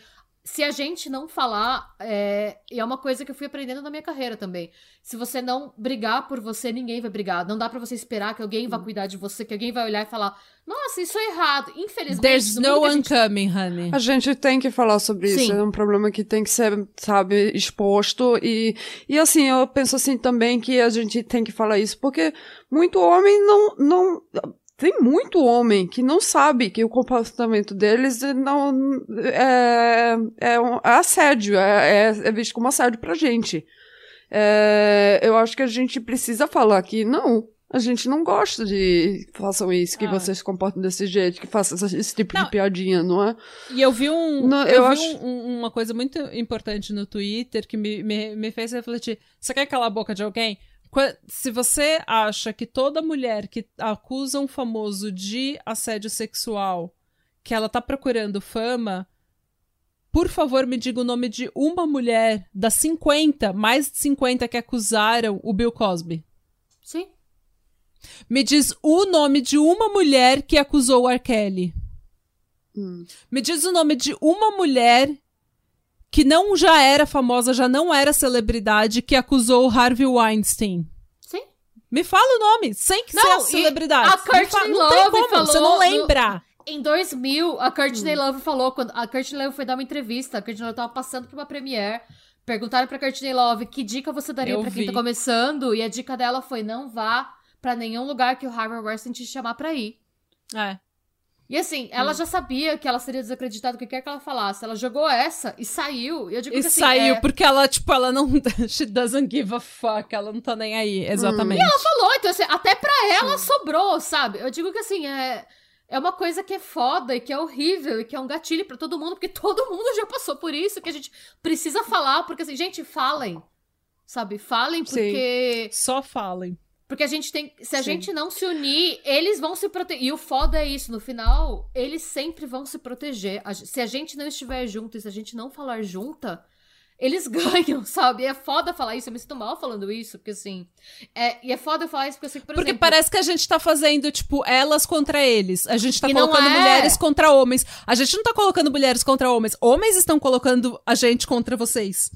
S3: se a gente não falar, é, e é uma coisa que eu fui aprendendo na minha carreira também. Se você não brigar por você, ninguém vai brigar. Não dá para você esperar que alguém vá cuidar de você, que alguém vai olhar e falar: Nossa, isso é errado. Infelizmente.
S1: There's no one
S3: gente...
S1: coming, honey.
S2: A gente tem que falar sobre
S3: Sim.
S2: isso. É um problema que tem que ser, sabe, exposto. E, e assim, eu penso assim também que a gente tem que falar isso, porque muito homem não. não tem muito homem que não sabe que o comportamento deles não é, é, um, é assédio, é, é, é, visto como assédio pra gente. É, eu acho que a gente precisa falar que não, a gente não gosta de que façam isso, que
S1: Ah.
S2: vocês se comportem desse jeito, que façam esse, esse tipo
S1: Não.
S2: de piadinha, não é?
S1: E eu vi, um,
S2: Não,
S1: eu
S2: eu
S1: vi
S2: acho-
S1: um- uma coisa muito importante no Twitter que me, me, me fez refletir. Você quer calar a boca de alguém? Se você acha que toda mulher que acusa um famoso de assédio sexual, que ela tá procurando fama, por favor me diga o nome de uma mulher das 50, mais de 50 que acusaram o Bill Cosby.
S3: Sim.
S1: Me diz o nome de uma mulher que acusou o R. Kelly.
S2: Hum.
S1: Me diz o nome de uma mulher que não já era famosa, já não era celebridade, que acusou o Harvey Weinstein.
S3: Sim.
S1: Me fala o nome, sem que
S3: Não,
S1: seja celebridade.
S3: a Courtney
S1: não tem
S3: Love
S1: como,
S3: falou
S1: você não
S3: no-
S1: lembra.
S3: Em 2000, a
S1: Hum.
S3: Courtney Love falou, quando a Courtney Love foi dar uma entrevista, a Courtney Love tava passando por uma premiere, perguntaram pra Courtney Love que dica você daria pra quem tá começando, e a dica dela foi não vá pra nenhum lugar que o Harvey Weinstein te chamar pra ir.
S1: É.
S3: E assim,
S1: Hum.
S3: ela já sabia que ela seria desacreditada o que quer que ela falasse. Ela jogou essa e saiu. E eu digo
S1: E
S3: que assim,
S1: saiu,
S3: é-
S1: porque ela, tipo, ela não. She doesn't give a fuck. Ela não tá nem aí. Exatamente.
S3: falou, então assim, até pra ela sobrou, sabe? Eu digo que assim, é, é uma coisa que é foda e que é horrível e que é um gatilho pra todo mundo, porque todo mundo já passou por isso, que a gente precisa falar, porque assim, gente, falem. Sabe? Falem
S2: Sim.
S3: porque
S1: Só falem.
S3: Porque a gente tem, se a
S2: Sim.
S3: gente não se unir, eles vão se proteger. E o foda é isso, no final, eles sempre vão se proteger. Se a gente não estiver junto e se a gente não falar junta, eles ganham, sabe? É foda falar isso, eu me sinto mal falando isso, porque assim. É, e é foda eu falar isso porque assim, por
S1: Porque
S3: exemplo,
S1: parece que a gente tá fazendo, tipo, elas contra eles. A gente tá colocando
S3: é.
S1: mulheres contra homens. A gente não tá colocando mulheres contra homens. Homens estão colocando a gente contra vocês.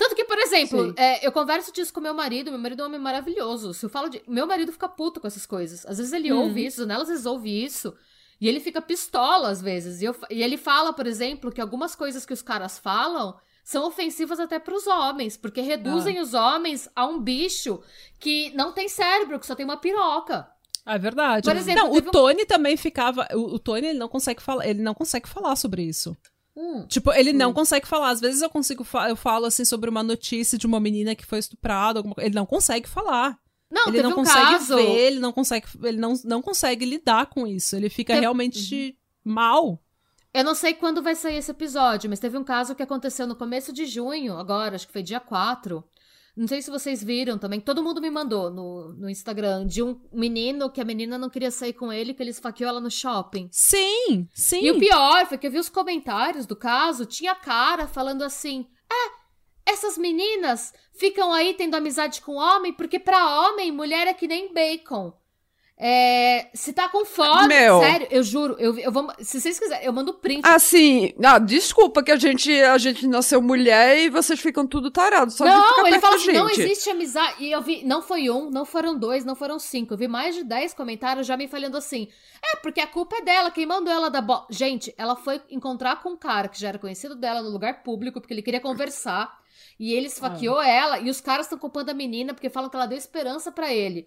S3: Tanto que, por exemplo, é, eu converso disso com meu marido, meu marido é um homem maravilhoso. Se eu falo de. Meu marido fica puto com essas coisas. Às vezes ele
S1: Hum.
S3: ouve isso, nela às vezes ouve isso. E ele fica pistola às vezes. E, eu- e ele fala, por exemplo, que algumas coisas que os caras falam são ofensivas até pros homens, porque reduzem
S1: Ah.
S3: os homens a um bicho que não tem cérebro, que só tem uma piroca.
S1: É verdade.
S3: Por exemplo,
S1: não, o
S3: teve um-
S1: Tony também ficava. O, o Tony ele não consegue falar. Ele não consegue falar sobre isso.
S3: Hum.
S1: Tipo, ele não consegue falar. Às vezes eu consigo eu falo assim sobre uma notícia de uma menina que foi estuprada, alguma coisa. Ele não consegue falar.
S3: Não,
S1: ele
S3: teve
S1: não
S3: um
S1: consegue
S3: caso.
S1: ver, ele não consegue, ele não, não consegue lidar com isso. Ele fica
S3: Teve-
S1: realmente mal.
S3: Eu não sei quando vai sair esse episódio, mas teve um caso que aconteceu no começo de junho, agora, acho que foi dia 4. Não sei se vocês viram também, todo mundo me mandou no, no Instagram, de um menino que a menina não queria sair com ele, que ele esfaqueou ela no shopping.
S1: Sim, sim.
S3: E o pior foi que eu vi os comentários do caso, tinha cara falando assim: é, essas meninas ficam aí tendo amizade com homem, porque pra homem, mulher é que nem bacon. É, se tá com fome,
S2: Meu.
S3: sério, eu juro, eu, eu vou, se vocês quiserem, eu mando print.
S2: Assim, ah, desculpa que a gente, a gente nasceu mulher e vocês ficam tudo tarados. Só
S3: não, ele fala assim, não existe amizade. E eu vi, não foi um, não foram dois, não foram cinco. Eu vi mais de dez comentários já me falando assim. É, porque a culpa é dela, quem mandou ela da bola. Gente, ela foi encontrar com um cara que já era conhecido dela no lugar público, porque ele queria conversar. E ele esfaqueou
S1: Ah.
S3: ela, e os caras estão culpando a menina porque falam que ela deu esperança pra ele.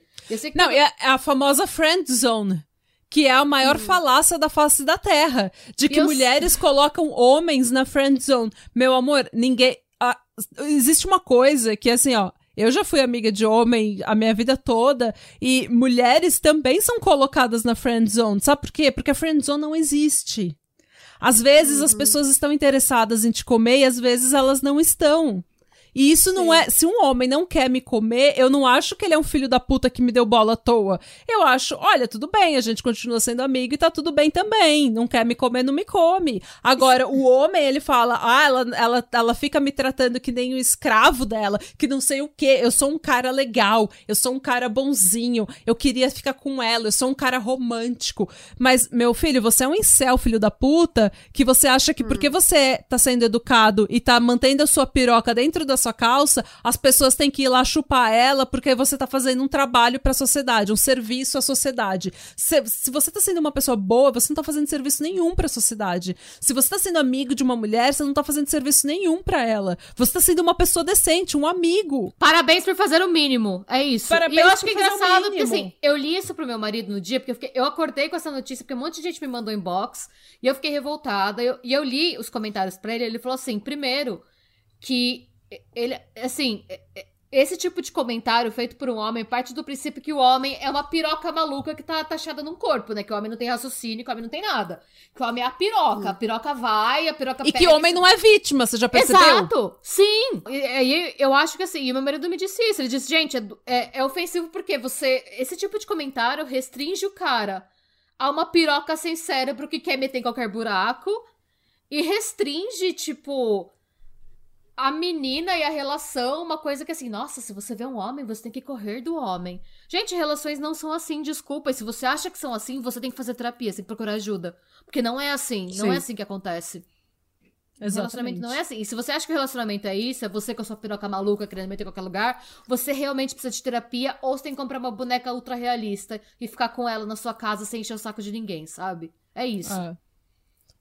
S1: Não, é a, famosa friend zone. Que é a maior falácia da face da Terra. De que
S3: Eu
S1: mulheres colocam homens na friend zone. Meu amor, ninguém. ah, existe uma coisa que, assim, ó. Eu já fui amiga de homem a minha vida toda. E mulheres também são colocadas na friend zone. Sabe por quê? Porque a friend zone não existe. Às vezes as pessoas estão interessadas em te comer e às vezes elas não estão. E isso não
S2: Sim.
S1: é. Se um homem não quer me comer, eu não acho que ele é um filho da puta que me deu bola à toa. Eu acho, olha, tudo bem, a gente continua sendo amigo e tá tudo bem também. Não quer me comer, não me come. Agora, o homem, ele fala, ah, ela, ela, ela fica me tratando que nem o escravo dela, que não sei o quê. Eu sou um cara legal, eu sou um cara bonzinho, eu queria ficar com ela, eu sou um cara romântico. Mas, meu filho, você é um incel, filho da puta, que você acha que porque você tá sendo educado e tá mantendo a sua piroca dentro da sua calça, as pessoas têm que ir lá chupar ela porque você tá fazendo um trabalho pra sociedade, um serviço à sociedade. Se, se você tá sendo uma pessoa boa, você não tá fazendo serviço nenhum pra sociedade. Se você tá sendo amigo de uma mulher, você não tá fazendo serviço nenhum pra ela. Você tá sendo uma pessoa decente, um amigo.
S3: Parabéns por fazer o mínimo. É isso.
S1: Parabéns
S3: e eu acho
S1: por
S3: que é engraçado, porque assim, eu li isso pro meu marido no dia, porque eu, fiquei- eu acordei com essa notícia, porque um monte de gente me mandou inbox, e eu fiquei revoltada. eu- e eu li os comentários pra ele, ele falou assim: primeiro, que ele, assim, esse tipo de comentário feito por um homem parte do princípio que o homem é uma piroca maluca que tá atachada num corpo, né? Que o homem não tem raciocínio, que o homem não tem nada. Que o homem é a piroca. A piroca vai, a piroca
S1: E
S3: pega
S1: que homem não é vítima, você já percebeu?
S3: Exato! Sim! E aí eu acho que assim, e meu marido me disse isso. Ele disse, gente, é, é- é ofensivo porque você. Esse tipo de comentário restringe o cara a uma piroca sem cérebro que quer meter em qualquer buraco e restringe, tipo. A menina e a relação, uma coisa que assim, nossa, se você vê um homem, você tem que correr do homem. Gente, relações não são assim, desculpa. E se você acha que são assim, você tem que fazer terapia, você tem que procurar ajuda. Porque não é assim, não
S2: Sim.
S3: é assim que acontece. Relacionamento não é assim. E se você acha que o relacionamento é isso, é você com a sua piroca maluca querendo meter em qualquer lugar, você realmente precisa de terapia ou você tem que comprar uma boneca ultra realista e ficar com ela na sua casa sem encher o saco de ninguém, sabe? É isso.
S1: É.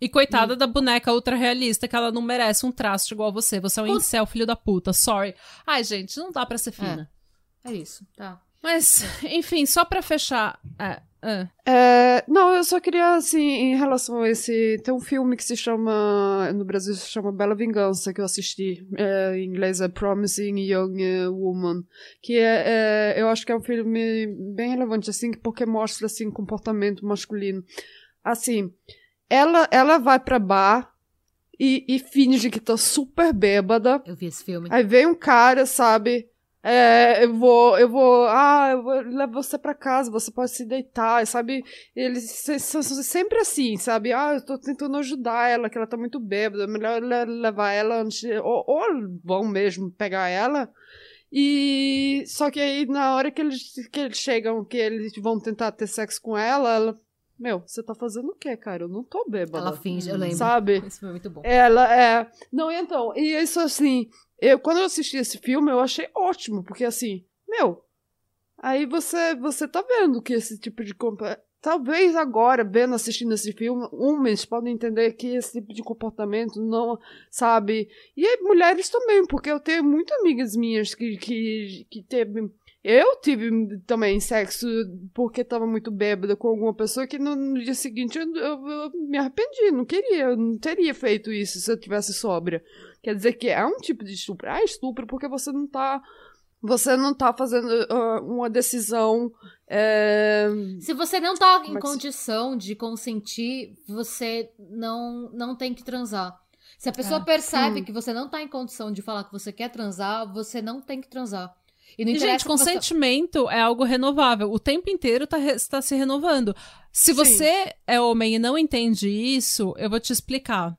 S1: E coitada da boneca ultra realista, que ela não merece um traço igual você. Você é um
S3: Put-
S1: incel, filho da puta. Sorry. Ai, gente, não dá pra ser fina.
S3: É isso, tá.
S1: Mas, enfim, só pra fechar. É, é.
S2: É, não, eu só queria, assim, em relação a esse. Tem um filme que se chama. No Brasil se chama Bela Vingança, que eu assisti. É, em inglês é Promising Young eh, Woman. Que é, é, Eu acho que é um filme bem relevante, assim, porque mostra, assim, comportamento masculino. Assim, ela, ela vai pra bar e, e finge que tá super bêbada.
S3: Eu vi esse filme.
S2: Aí vem um cara, sabe? É, eu vou, eu vou, ah, eu vou levar você pra casa, você pode se deitar, sabe? Eles são sempre assim, sabe? Ah, eu tô tentando ajudar ela, que ela tá muito bêbada, melhor le- levar ela antes, ou, ou vão mesmo pegar ela. E só que aí na hora que eles, que eles chegam, que eles vão tentar ter sexo com ela, ela, meu, você tá fazendo o quê, cara? Eu não tô bêbada.
S3: Ela finge, eu lembro.
S2: Sabe?
S3: Filme é muito bom.
S2: Ela é. Não, então, e isso assim, eu quando eu assisti esse filme, eu achei ótimo, porque assim, meu, aí você você tá vendo que esse tipo de talvez agora, vendo assistindo esse filme, homens podem entender que esse tipo de comportamento não, sabe? E mulheres também, porque eu tenho muitas amigas minhas que que que teve eu tive também sexo porque tava muito bêbada com alguma pessoa que no, no dia seguinte eu, eu- eu me arrependi, não queria, eu não teria feito isso se eu tivesse sóbria. Quer dizer que é um tipo de estupro. Ah, estupro porque você não tá. Você não tá fazendo ah, uma decisão. é,
S3: Se você não tá em
S2: é que se-
S3: condição de consentir, você não, não tem que transar. Se a pessoa
S1: É.
S3: percebe
S2: Hum.
S3: que você não tá em condição de falar que você quer transar, você não tem que transar. E não interessa
S1: gente, consentimento é algo renovável. O tempo inteiro tá, re- tá se renovando. Se
S2: Sim.
S1: você é homem e não entende isso, eu vou te explicar.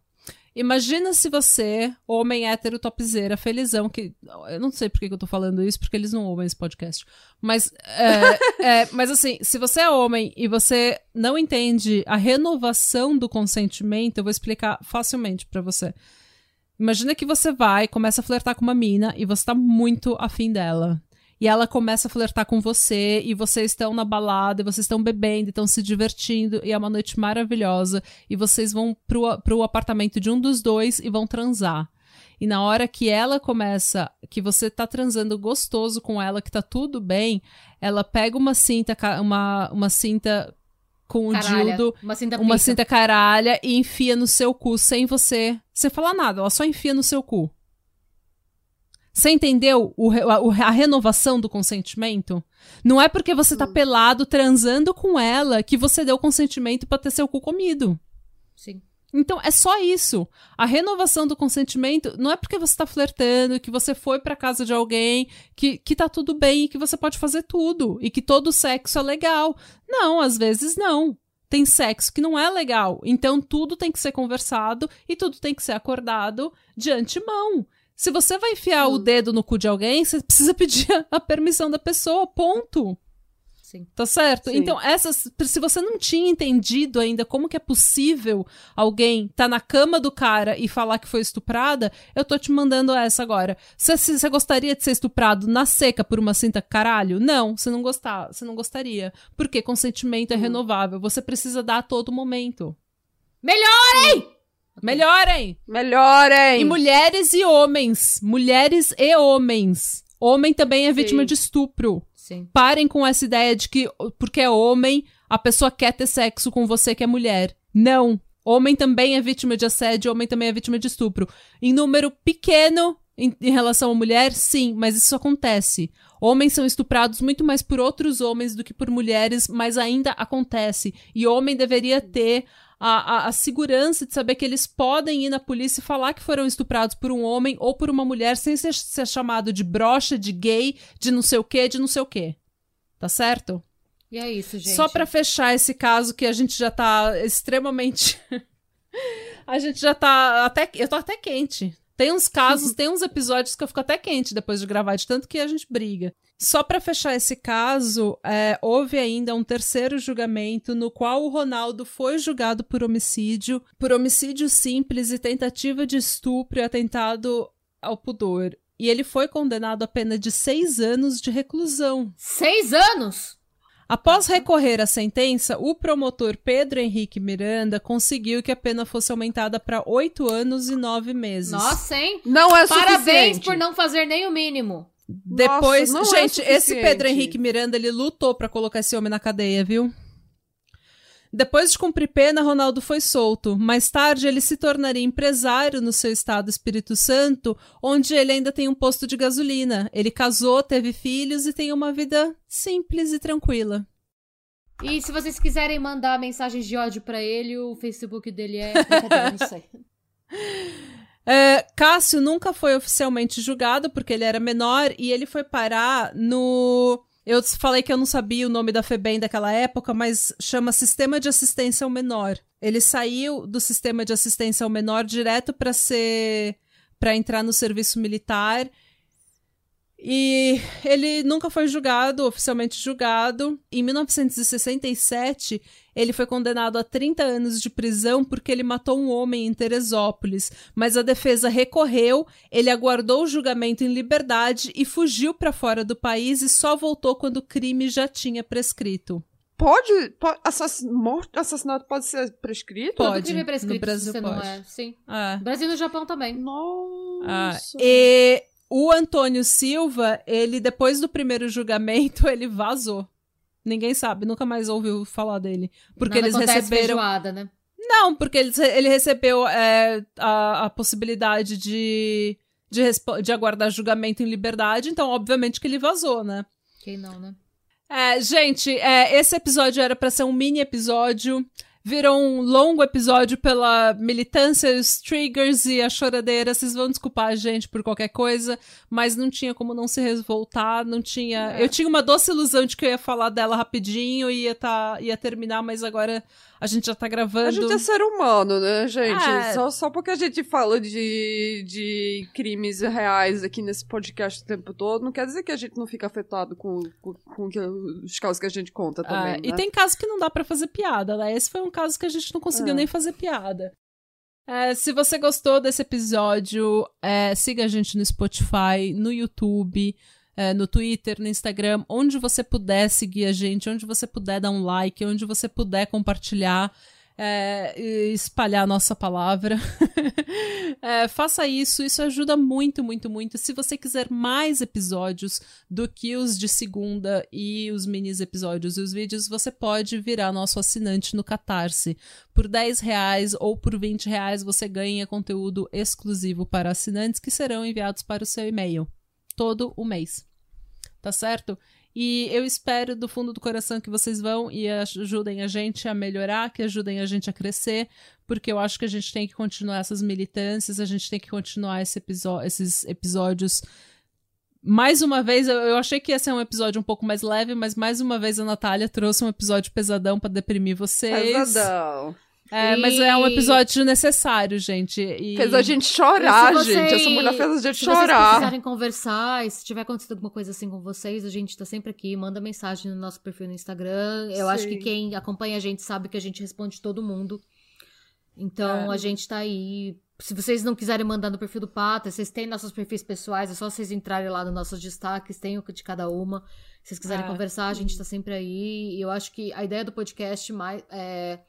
S1: Imagina se você, homem hétero topzeira, felizão, que. Eu não sei por que que eu tô falando isso, porque eles não ouvem esse podcast. Mas, é, é, mas assim, se você é homem e você não entende a renovação do consentimento, eu vou explicar facilmente pra você. Imagina que você vai, começa a flertar com uma mina e você tá muito afim dela. E ela começa a flertar com você, e vocês estão na balada, e vocês estão bebendo, estão se divertindo, e é uma noite maravilhosa. E vocês vão pro, pro apartamento de um dos dois e vão transar. E na hora que ela começa, que você tá transando gostoso com ela, que tá tudo bem, ela pega uma cinta, uma, uma cinta com um
S3: Caralha,
S1: dildo
S3: uma cinta
S1: uma cinta caralha e enfia no seu cu sem você, você falar nada, ela só enfia no seu cu. Você entendeu o a, o- a renovação do consentimento? Não é porque você tá pelado transando com ela que você deu consentimento pra ter seu cu comido.
S3: Sim.
S1: Então é só isso. A renovação do consentimento não é porque você tá flertando, que você foi pra casa de alguém, que, que tá tudo bem e que você pode fazer tudo e que todo sexo é legal. Não, às vezes não. Tem sexo que não é legal. Então tudo tem que ser conversado e tudo tem que ser acordado de antemão. Se você vai enfiar o dedo no cu de alguém, você precisa pedir a permissão da pessoa, ponto.
S3: Sim.
S1: Tá certo?
S2: Sim.
S1: Então, essas. Se você não tinha entendido ainda como que é possível alguém tá na cama do cara e falar que foi estuprada, eu tô te mandando essa agora. Você você gostaria de ser estuprado na seca por uma cinta caralho? Não, você não gostar, você não gostaria. Porque consentimento é renovável. Você precisa dar a todo momento.
S3: Melhorem!
S1: Melhorem!
S2: Melhorem!
S1: E mulheres e homens. Mulheres e homens. Homem também é vítima
S2: Sim.
S1: de estupro.
S3: Sim.
S1: Parem com essa ideia de que porque é homem, a pessoa quer ter sexo com você que é mulher. Não. Homem também é vítima de assédio, homem também é vítima de estupro. Em número pequeno em, em relação à mulher, sim, mas isso acontece. Homens são estuprados muito mais por outros homens do que por mulheres, mas ainda acontece. E homem deveria ter a, a, a segurança de saber que eles podem ir na polícia e falar que foram estuprados por um homem ou por uma mulher sem ser, ser chamado de brocha, de gay, de não sei o que, de não sei o que. Tá certo?
S3: E é isso, gente.
S1: Só pra fechar esse caso que a gente já tá extremamente. a gente já tá até. Eu tô até quente. Tem uns casos, tem uns episódios que eu fico até quente depois de gravar, de tanto que a gente briga. Só pra fechar esse caso, é, houve ainda um terceiro julgamento no qual o Ronaldo foi julgado por homicídio, por homicídio simples e tentativa de estupro e atentado ao pudor. E ele foi condenado a pena de seis anos de reclusão.
S3: Seis anos?
S1: Após recorrer à sentença, o promotor Pedro Henrique Miranda conseguiu que a pena fosse aumentada para oito anos e nove meses.
S3: Nossa, hein?
S2: Não é
S3: Parabéns
S2: suficiente.
S3: por não fazer nem o mínimo.
S1: Depois,
S2: Nossa, é
S1: gente, esse
S2: suficiente.
S1: Pedro Henrique Miranda, ele lutou pra colocar esse homem na cadeia, viu? Depois de cumprir pena, Ronaldo foi solto. Mais tarde, ele se tornaria empresário no seu estado Espírito Santo, onde ele ainda tem um posto de gasolina. Ele casou, teve filhos e tem uma vida simples e tranquila.
S3: E se vocês quiserem mandar mensagens de ódio pra ele, o Facebook dele é. Não sei.
S1: É, Cássio nunca foi oficialmente julgado porque ele era menor e ele foi parar no. Eu falei que eu não sabia o nome da FEBEM daquela época, mas chama Sistema de Assistência ao Menor. Ele saiu do Sistema de Assistência ao Menor direto para ser. para entrar no serviço militar. E ele nunca foi julgado, oficialmente julgado. Em 1967, ele foi condenado a 30 anos de prisão porque ele matou um homem em Teresópolis. Mas a defesa recorreu, ele aguardou o julgamento em liberdade e fugiu para fora do país e só voltou quando o crime já tinha prescrito.
S2: Pode, pode assass- morte, assassinato pode ser prescrito?
S1: Pode.
S3: Todo crime é prescrito
S1: no Brasil
S3: se você não
S1: pode.
S3: é. Sim.
S1: Ah.
S3: No Brasil e no Japão também.
S1: Ah,
S2: Nossa.
S1: e o Antônio Silva, ele depois do primeiro julgamento, ele vazou. Ninguém sabe, nunca mais ouviu falar dele. Porque
S3: Nada
S1: eles receberam.
S3: feijoada, né?
S1: Não, porque ele, ele recebeu é, a, a possibilidade de, de, de aguardar julgamento em liberdade, então, obviamente, que ele vazou, né?
S3: Quem não, né?
S1: É, gente, é, esse episódio era pra ser um mini episódio. Virou um longo episódio pela militância, os triggers e a choradeira. Vocês vão desculpar a gente por qualquer coisa, mas não tinha como não se revoltar, não tinha.
S2: É.
S1: Eu tinha uma doce ilusão de que eu ia falar dela rapidinho e ia, tá, ia terminar, mas agora a gente já tá gravando.
S2: A gente é ser humano, né, gente?
S1: É.
S2: Só, só porque a gente fala de, de crimes reais aqui nesse podcast o tempo todo, não quer dizer que a gente não fica afetado com, com, com os casos que a gente conta também.
S1: Ah, E
S2: né?
S1: tem casos que não dá pra fazer piada, né? Esse foi um caso que a gente não conseguiu
S2: É.
S1: nem fazer piada. É, se você gostou desse episódio, é, siga a gente no Spotify, no YouTube, é, no Twitter, no Instagram, onde você puder seguir a gente, onde você puder dar um like, onde você puder compartilhar. é, espalhar a nossa palavra. É, faça isso, isso ajuda muito, muito, muito. Se você quiser mais episódios do que os de segunda e os minis episódios e os vídeos, você pode virar nosso assinante no Catarse. Por 10 reais ou por 20 reais você ganha conteúdo exclusivo para assinantes que serão enviados para o seu e-mail todo o mês. Tá certo? E eu espero do fundo do coração que vocês vão e ajudem a gente a melhorar, que ajudem a gente a crescer, porque eu acho que a gente tem que continuar essas militâncias, a gente tem que continuar esse esses episódios. Mais uma vez, eu achei que ia ser um episódio um pouco mais leve, mas mais uma vez a Natália trouxe um episódio pesadão para deprimir vocês.
S2: Pesadão.
S1: É, e... mas é um episódio necessário, gente. E...
S2: Fez a gente chorar, você... gente. Essa mulher fez a gente
S3: se
S2: chorar. Se
S3: vocês precisarem conversar, e se tiver acontecido alguma coisa assim com vocês, a gente tá sempre aqui. Manda mensagem no nosso perfil no Instagram. Eu Sim. acho que quem acompanha a gente sabe que a gente responde todo mundo. Então, é. a gente tá aí. Se vocês não quiserem mandar no perfil do Pata, vocês têm nossos perfis pessoais, é só vocês entrarem lá nos nossos destaques, tem o de cada uma. Se vocês quiserem é. conversar, a gente tá sempre aí. E eu acho que a ideia do podcast mais é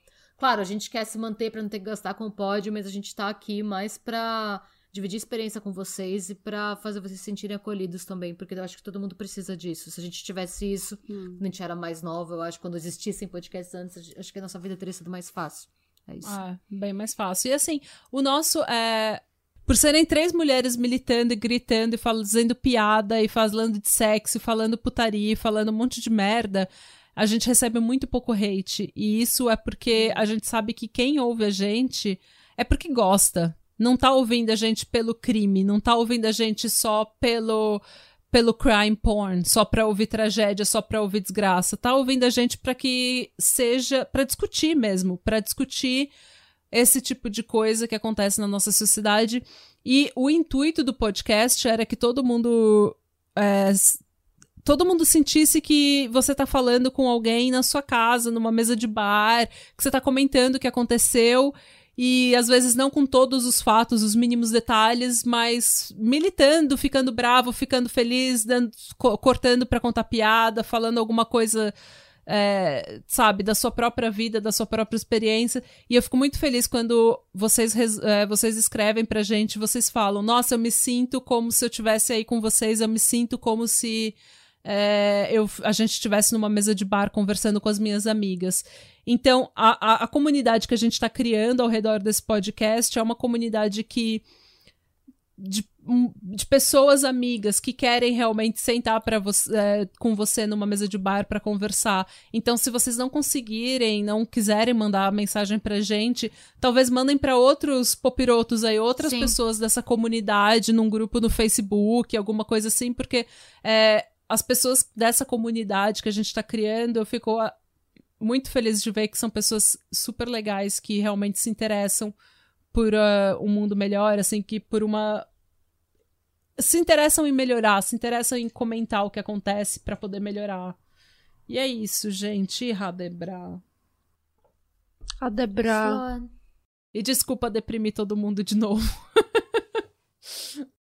S3: Claro, a gente quer se manter para não ter que gastar com o pódio, mas a gente tá aqui mais pra dividir experiência com vocês e para fazer vocês se sentirem acolhidos também, porque eu acho que todo mundo precisa disso. Se a gente tivesse isso, hum. a gente era mais nova, eu acho que quando existissem podcasts antes, acho que a nossa vida teria sido mais fácil. É isso.
S1: Ah, bem mais fácil. E assim, o nosso é por serem três mulheres militando e gritando e fazendo piada e falando de sexo, falando putaria, falando um monte de merda, a gente recebe muito pouco hate. E isso é porque a gente sabe que quem ouve a gente é porque gosta. Não tá ouvindo a gente pelo crime, não tá ouvindo a gente só pelo pelo crime porn, só pra ouvir tragédia, só pra ouvir desgraça. Tá ouvindo a gente para que seja para discutir mesmo, para discutir esse tipo de coisa que acontece na nossa sociedade. E o intuito do podcast era que todo mundo é, todo mundo sentisse que você tá falando com alguém na sua casa, numa mesa de bar, que você tá comentando o que aconteceu e às vezes não com todos os fatos, os mínimos detalhes, mas militando, ficando bravo, ficando feliz, dando, co cortando para contar piada, falando alguma coisa, é, sabe, da sua própria vida, da sua própria experiência. E eu fico muito feliz quando vocês, é, vocês escrevem pra gente, vocês falam: Nossa, eu me sinto como se eu estivesse aí com vocês, eu me sinto como se é, eu, a gente estivesse numa mesa de bar conversando com as minhas amigas. Então, a, a, a comunidade que a gente está criando ao redor desse podcast é uma comunidade que. De, de pessoas amigas que querem realmente sentar para você, é, com você numa mesa de bar para conversar. Então, se vocês não conseguirem, não quiserem mandar mensagem pra gente, talvez mandem para outros popirotos aí, outras Sim. pessoas dessa comunidade, num grupo no Facebook, alguma coisa assim, porque é, as pessoas dessa comunidade que a gente está criando, eu fico ah, muito feliz de ver que são pessoas super legais que realmente se interessam por uh, um mundo melhor, assim, que por uma se interessam em melhorar, se interessam em comentar o que acontece para poder melhorar. E é isso, gente. Radebra.
S2: Radebra.
S1: E desculpa deprimir todo mundo de novo.